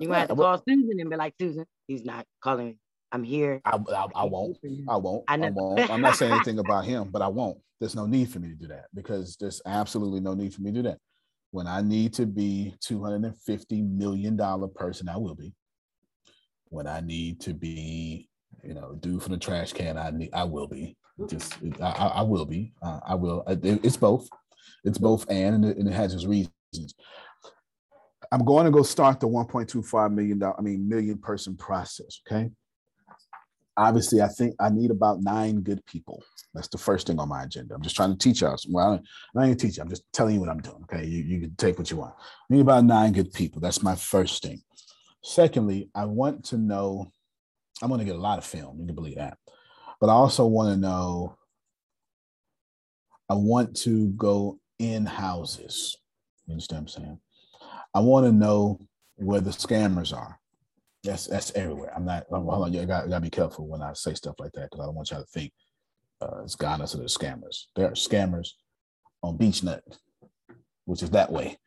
You might have to call Susan and be like, Susan, he's not calling. I'm here. I, I, I won't. I won't. I, I won't. I'm not saying anything *laughs* about him, but I won't. There's no need for me to do that because there's absolutely no need for me to do that. When I need to be 250 million dollar person, I will be. When I need to be, you know, due for the trash can, I need, I will be. Just, I, I will be. Uh, I will. It's both. It's both, and and it has its reasons. I'm going to go start the 1.25 million dollar, I mean million person process. Okay obviously, I think I need about nine good people. That's the first thing on my agenda. I'm just trying to teach us. Well, I'm not even teach you. I'm just telling you what I'm doing. Okay, you, you can take what you want. I need about nine good people. That's my first thing. Secondly, I want to know. I want to get a lot of film. You can believe that, but I also want to know. I want to go in houses. You understand what I'm saying? I want to know where the scammers are. That's that's everywhere. I'm not. Hold on, you got to be careful when I say stuff like that because I don't want y'all to think uh, it's Ghana so there's scammers. There are scammers on Beechnut, which is that way.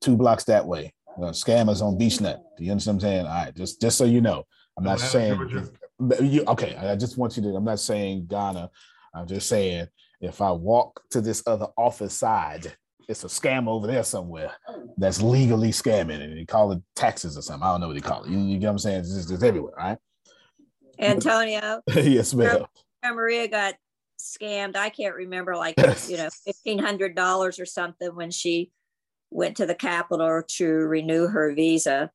Two blocks that way. Uh, scammers on Beechnut. Do you understand what I'm saying? All right, just just so you know, I'm not saying. You, okay, I just want you to. I'm not saying Ghana. I'm just saying if I walk to this other office side it's a scam over there somewhere that's legally scamming and they call it taxes or something. I don't know what they call it. You, you get what I'm saying? It's, just, it's everywhere, right? Antonio. *laughs* yes, ma'am. Maria got scammed. I can't remember, like *laughs* you know, fifteen hundred dollars or something when she went to the Capitol to renew her visa.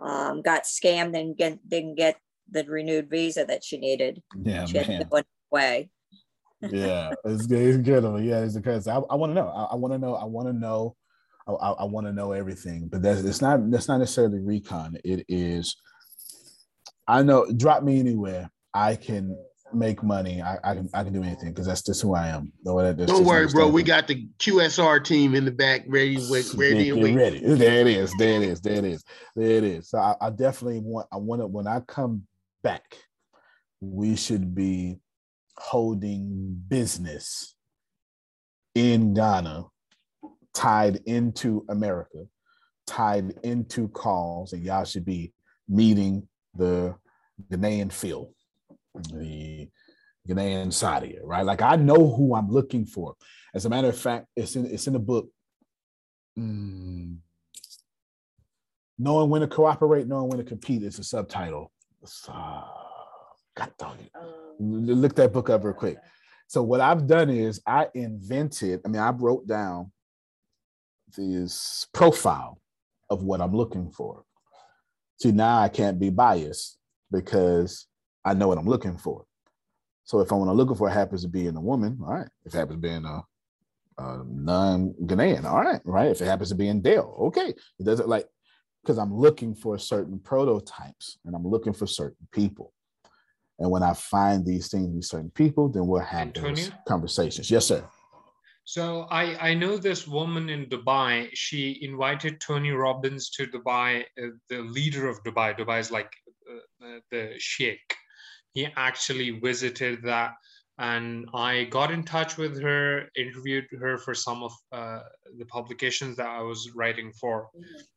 Um, got scammed and get, didn't get the renewed visa that she needed. Yeah, she man. had to go away yeah, it's good. It's good. Yeah, it's because I, I want to know. I, I want to know. I want to know. I, I want to know everything. But that's it's not. That's not necessarily recon. It is. I know. Drop me anywhere. I can make money. I, I can. I can do anything because that's just who I am. No, Don't worry, bro. We got the QSR team in the back ready. with, Ready. Get ready. There it is. There it is. There it is. There it is. So I, I definitely want. I want to. When I come back, we should be holding business in Ghana tied into America, tied into calls, and y'all should be meeting the Ghanaian Phil, the Ghanaian Sadia, right? Like I know who I'm looking for. As a matter of fact, it's in it's in the book. Mm, knowing when to cooperate, knowing when to compete is a subtitle. Uh, God dog it. Look that book up real quick. So what I've done is I invented, I mean, I wrote down this profile of what I'm looking for. See, now I can't be biased because I know what I'm looking for. So if I want to look for it happens to be in a woman, all right. If it happens to be in a, a non-Ghanaian, all right, right. If it happens to be in Dale, okay. It doesn't like because I'm looking for certain prototypes and I'm looking for certain people. And when I find these things, these certain people, then we'll have Antonio? those conversations. Yes, sir. So I, I know this woman in Dubai. She invited Tony Robbins to Dubai, uh, the leader of Dubai. Dubai is like uh, uh, the sheikh. He actually visited that, and I got in touch with her, interviewed her for some of uh, the publications that I was writing for,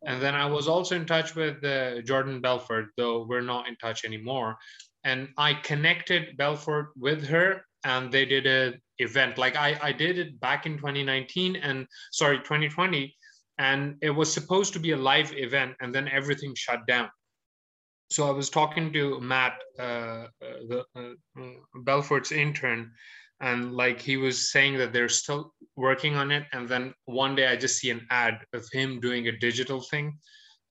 and then I was also in touch with uh, Jordan Belfort, though we're not in touch anymore. And I connected Belfort with her, and they did a event. Like I, I did it back in 2019 and sorry 2020 and it was supposed to be a live event and then everything shut down. So i was talking to matt uh, uh, the uh, belfort's intern and like he was saying that they're still working on it and then one day i just see an ad of him doing a digital thing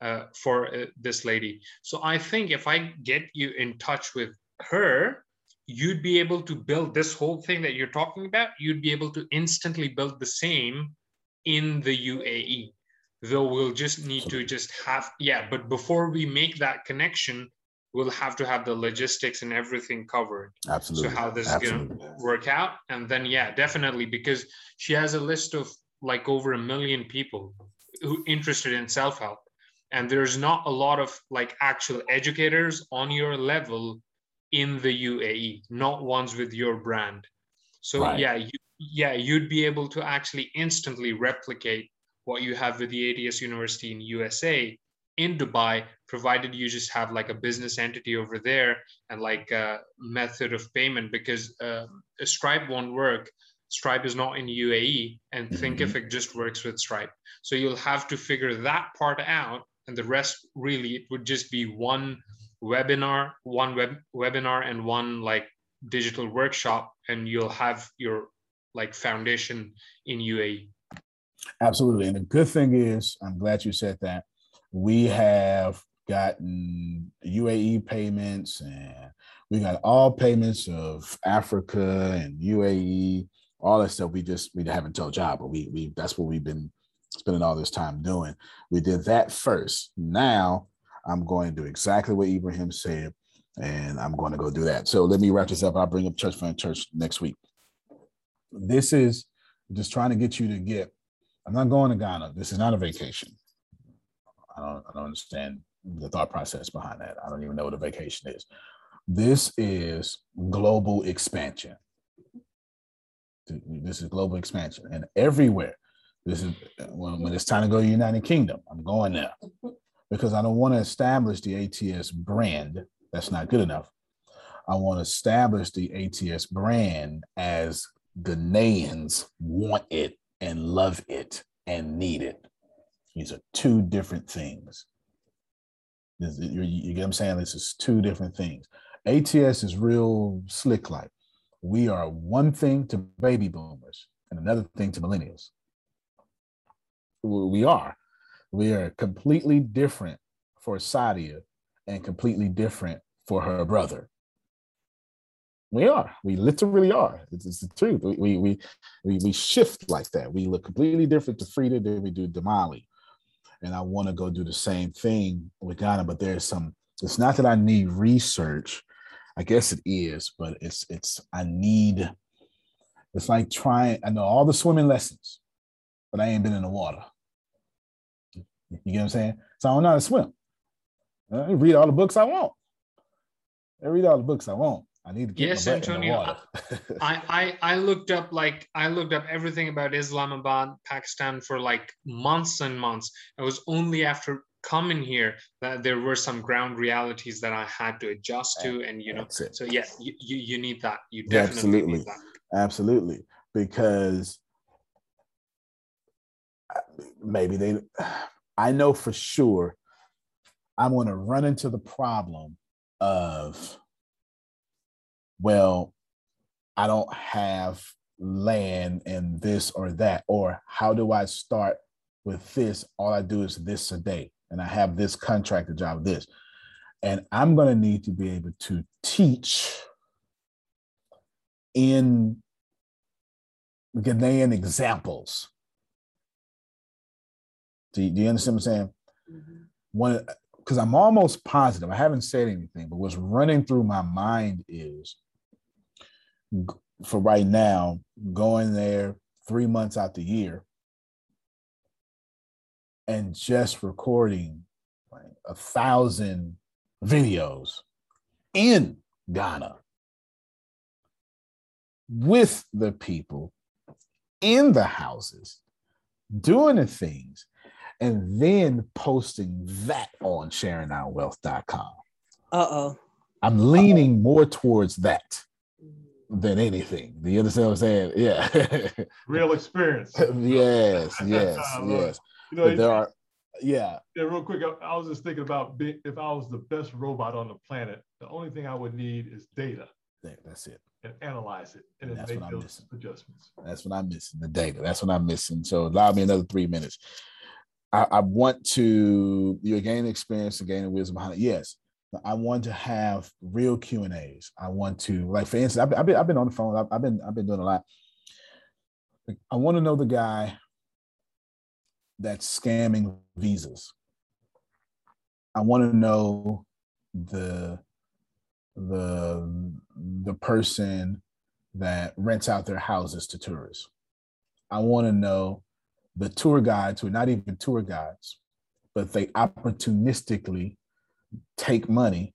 uh, for uh, this lady so i think if i get you in touch with her you'd be able to build this whole thing that you're talking about you'd be able to instantly build the same in the uae though we'll just need to just have yeah but before we make that connection we'll have to have the logistics and everything covered Absolutely. so how this Absolutely. is going to work out and then yeah definitely because she has a list of like over a million people who interested in self-help and there's not a lot of like actual educators on your level in the UAE, not ones with your brand. So Right. yeah, you, yeah, you'd be able to actually instantly replicate what you have with the ATS University in USA in Dubai, provided you just have like a business entity over there and like a method of payment because uh, Stripe won't work. Stripe is not in UAE, and Thinkific just works with Stripe. So you'll have to figure that part out, and the rest really it would just be one webinar, one web webinar, and one like digital workshop, and you'll have your like foundation in. UAE. Absolutely. And the good thing is, I'm glad you said that. We have gotten UAE payments and we got all payments of Africa and UAE, all that stuff. We just we haven't told y'all, but we we that's what we've been spending all this time doing. We did that first. Now I'm going to do exactly what Ibrahim said, and I'm going to go do that. So let me wrap this up. I'll bring up Church Fund Church next week. This is just trying to get you to get I'm not going to Ghana. This is not a vacation. I don't, I don't understand the thought process behind that. I don't even know what a vacation is. This is global expansion. This is global expansion. And everywhere, this is when, when it's time to go to United Kingdom, I'm going there *laughs* because I don't want to establish the ATS brand. That's not good enough. I want to establish the ATS brand as Ghanaians want it and love it and need it. These are two different things. You, you get what I'm saying? This is two different things. ATS is real slick like. We are one thing to baby boomers and another thing to millennials. We are. We are completely different for Sadia and completely different for her brother. We are. We literally are. It's, it's the truth. We, we we we shift like that. We look completely different to Frida than we do to Damali. And I want to go do the same thing with Ghana, but there's some. It's not that I need research. I guess it is, but it's it's I need. It's like trying. I know all the swimming lessons, but I ain't been in the water. You get what I'm saying? So I don't know how to swim. I read all the books I want. I read all the books I want. I need to get Yes, my butt in the Antonio. water. I, I I looked up like I looked up everything about Islamabad, Pakistan for like months and months. It was only after coming here that there were some ground realities that I had to adjust to, and you know, so yeah, you, you you need that. You definitely absolutely need that. absolutely because uh, maybe they i know for sure i'm going to run into the problem of well i don't have land and this or that or how do i start with this all i do is this a day and i have this contractor job this and i'm going to need to be able to teach in Ghanaian examples. Do you, do you understand what I'm saying? Mm-hmm. One, because I'm almost positive, I haven't said anything, but what's running through my mind is for right now, going there three months out the year and just recording like a thousand videos in Ghana with the people in the houses doing the things and then posting that on sharingourwealth.com. Uh-oh. I'm leaning more towards that than mm. anything. Do you understand what I'm saying? Yeah. *laughs* Real experience. yes, *laughs* yes, uh, I yes. You know, But there are, yeah, Yeah, real quick, I, I was just thinking about be, if I was the best robot on the planet, the only thing I would need is data that- that's it. and analyze it and then That's make what I'm those missing. adjustments. That's what I'm missing. The data. That's what I'm missing. So allow me another three minutes. I, I want to you gain experience and gain wisdom behind it. Yes, I want to have real Q and A's. I want to like for instance, I've been, I've been, I've been on the phone. I've, I've been I've been doing a lot. I want to know the guy that's scamming visas. I want to know the the the person that rents out their houses to tourists. I want to know the tour guides who are not even tour guides, but they opportunistically take money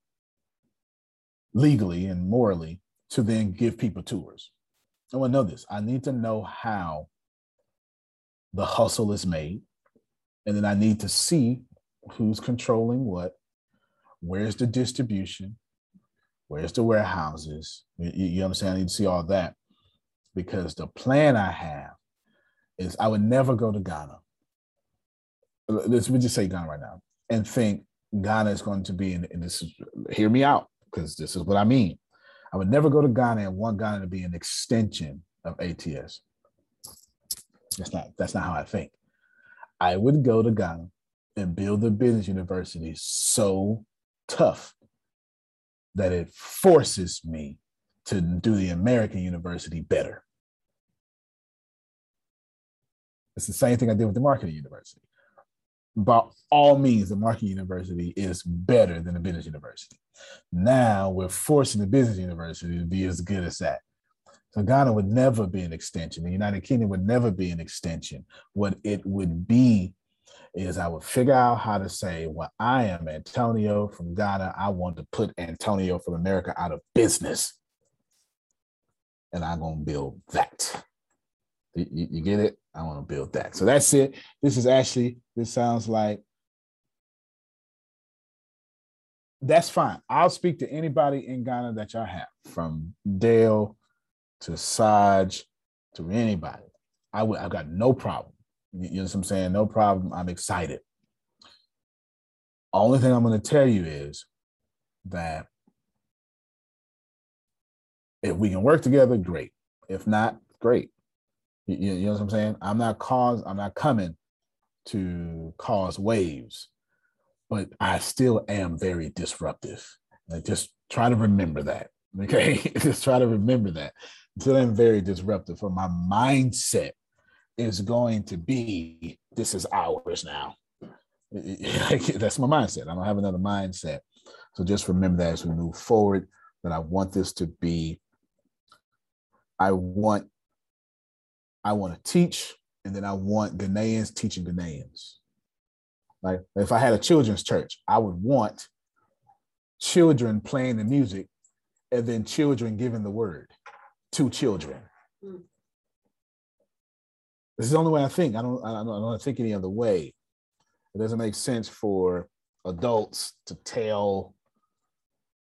legally and morally to then give people tours. Oh, I want to know this. I need to know how the hustle is made. And then I need to see who's controlling what, where's the distribution, where's the warehouses. You, you you understand? I need to see all that because the plan I have is I would never go to Ghana. Let's me just say Ghana right now and think Ghana is going to be in, in this. is- Hear me out because this is what I mean. I would never go to Ghana and want Ghana to be an extension of ATS. That's not that's not how I think. I would go to Ghana and build the business university so tough that it forces me to do the American university better. It's the same thing I did with the marketing university. By all means, the marketing university is better than the business university. Now we're forcing the business university to be as good as that. So Ghana would never be an extension. The United Kingdom would never be an extension. What it would be is I would figure out how to say, well, I am Antonio from Ghana. I want to put Antonio from America out of business. And I'm going to build that. You, you- you get it? I want to build that. So that's it. This is actually, this sounds like that's fine. I'll speak to anybody in Ghana that y'all have, from Dale to Saj to anybody. I would I've got no problem. You you know what I'm saying? No problem. I'm excited. Only thing I'm going to tell you is that if we can work together, great. If not, great. You, you- know what I'm saying? I'm not cause I'm not coming to cause waves, but I still am very disruptive. Like just try to remember that. *laughs* Okay. just try to remember that. Still am very disruptive. For my mindset is going to be this is ours now. *laughs* That's my mindset. I don't have another mindset. So just remember that as we move forward, that I want this to be, I want, I want to teach, and then I want Ghanaians teaching Ghanaians. Like if I had a children's church, I would want children playing the music and then children giving the word to children. This is the only way I think. I don't, I don't, I don't think any other way. It doesn't make sense for adults to tell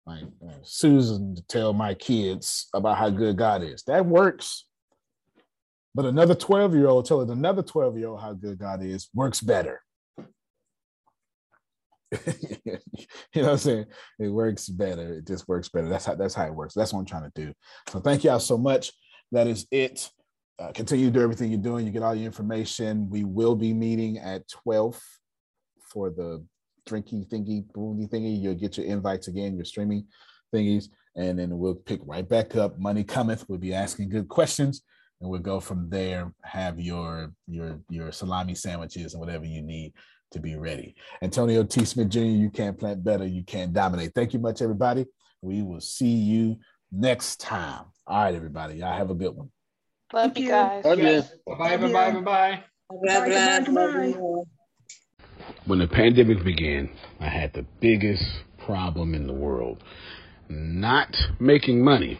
like uh, Susan to tell my kids about how good God is. That works. But another 12 year old telling another 12 year old how good God is works better. *laughs* you know what I'm saying? It works better. It just works better. That's how that's how it works. That's what I'm trying to do. So thank y'all so much. That is it. Uh, continue to do everything you're doing. You get all your information. We will be meeting at 12 for the drinky thingy, booty thingy. You'll get your invites again, your streaming thingies, and then we'll pick right back up. Money cometh. We'll be asking good questions, and we'll go from there. Have your your your salami sandwiches and whatever you need to be ready. Antonio T. Smith Jr., you can't plant better, you can dominate. Thank you much, everybody. We will see you next time. All right, everybody. Y'all have a good one. Love you guys. Love you. Bye bye bye bye bye. When the pandemic began, I had the biggest problem in the world not making money.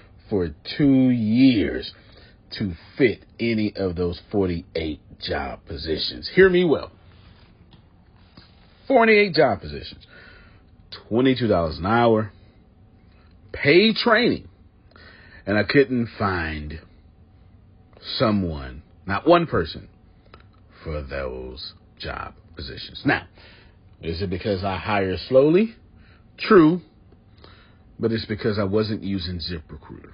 for two years to fit any of those 48 job positions. Hear me well. 48 job positions, $22 an hour, paid training. And I couldn't find someone, not one person, for those job positions. Now, is it because I hire slowly? True, but it's because I wasn't using ZipRecruiter,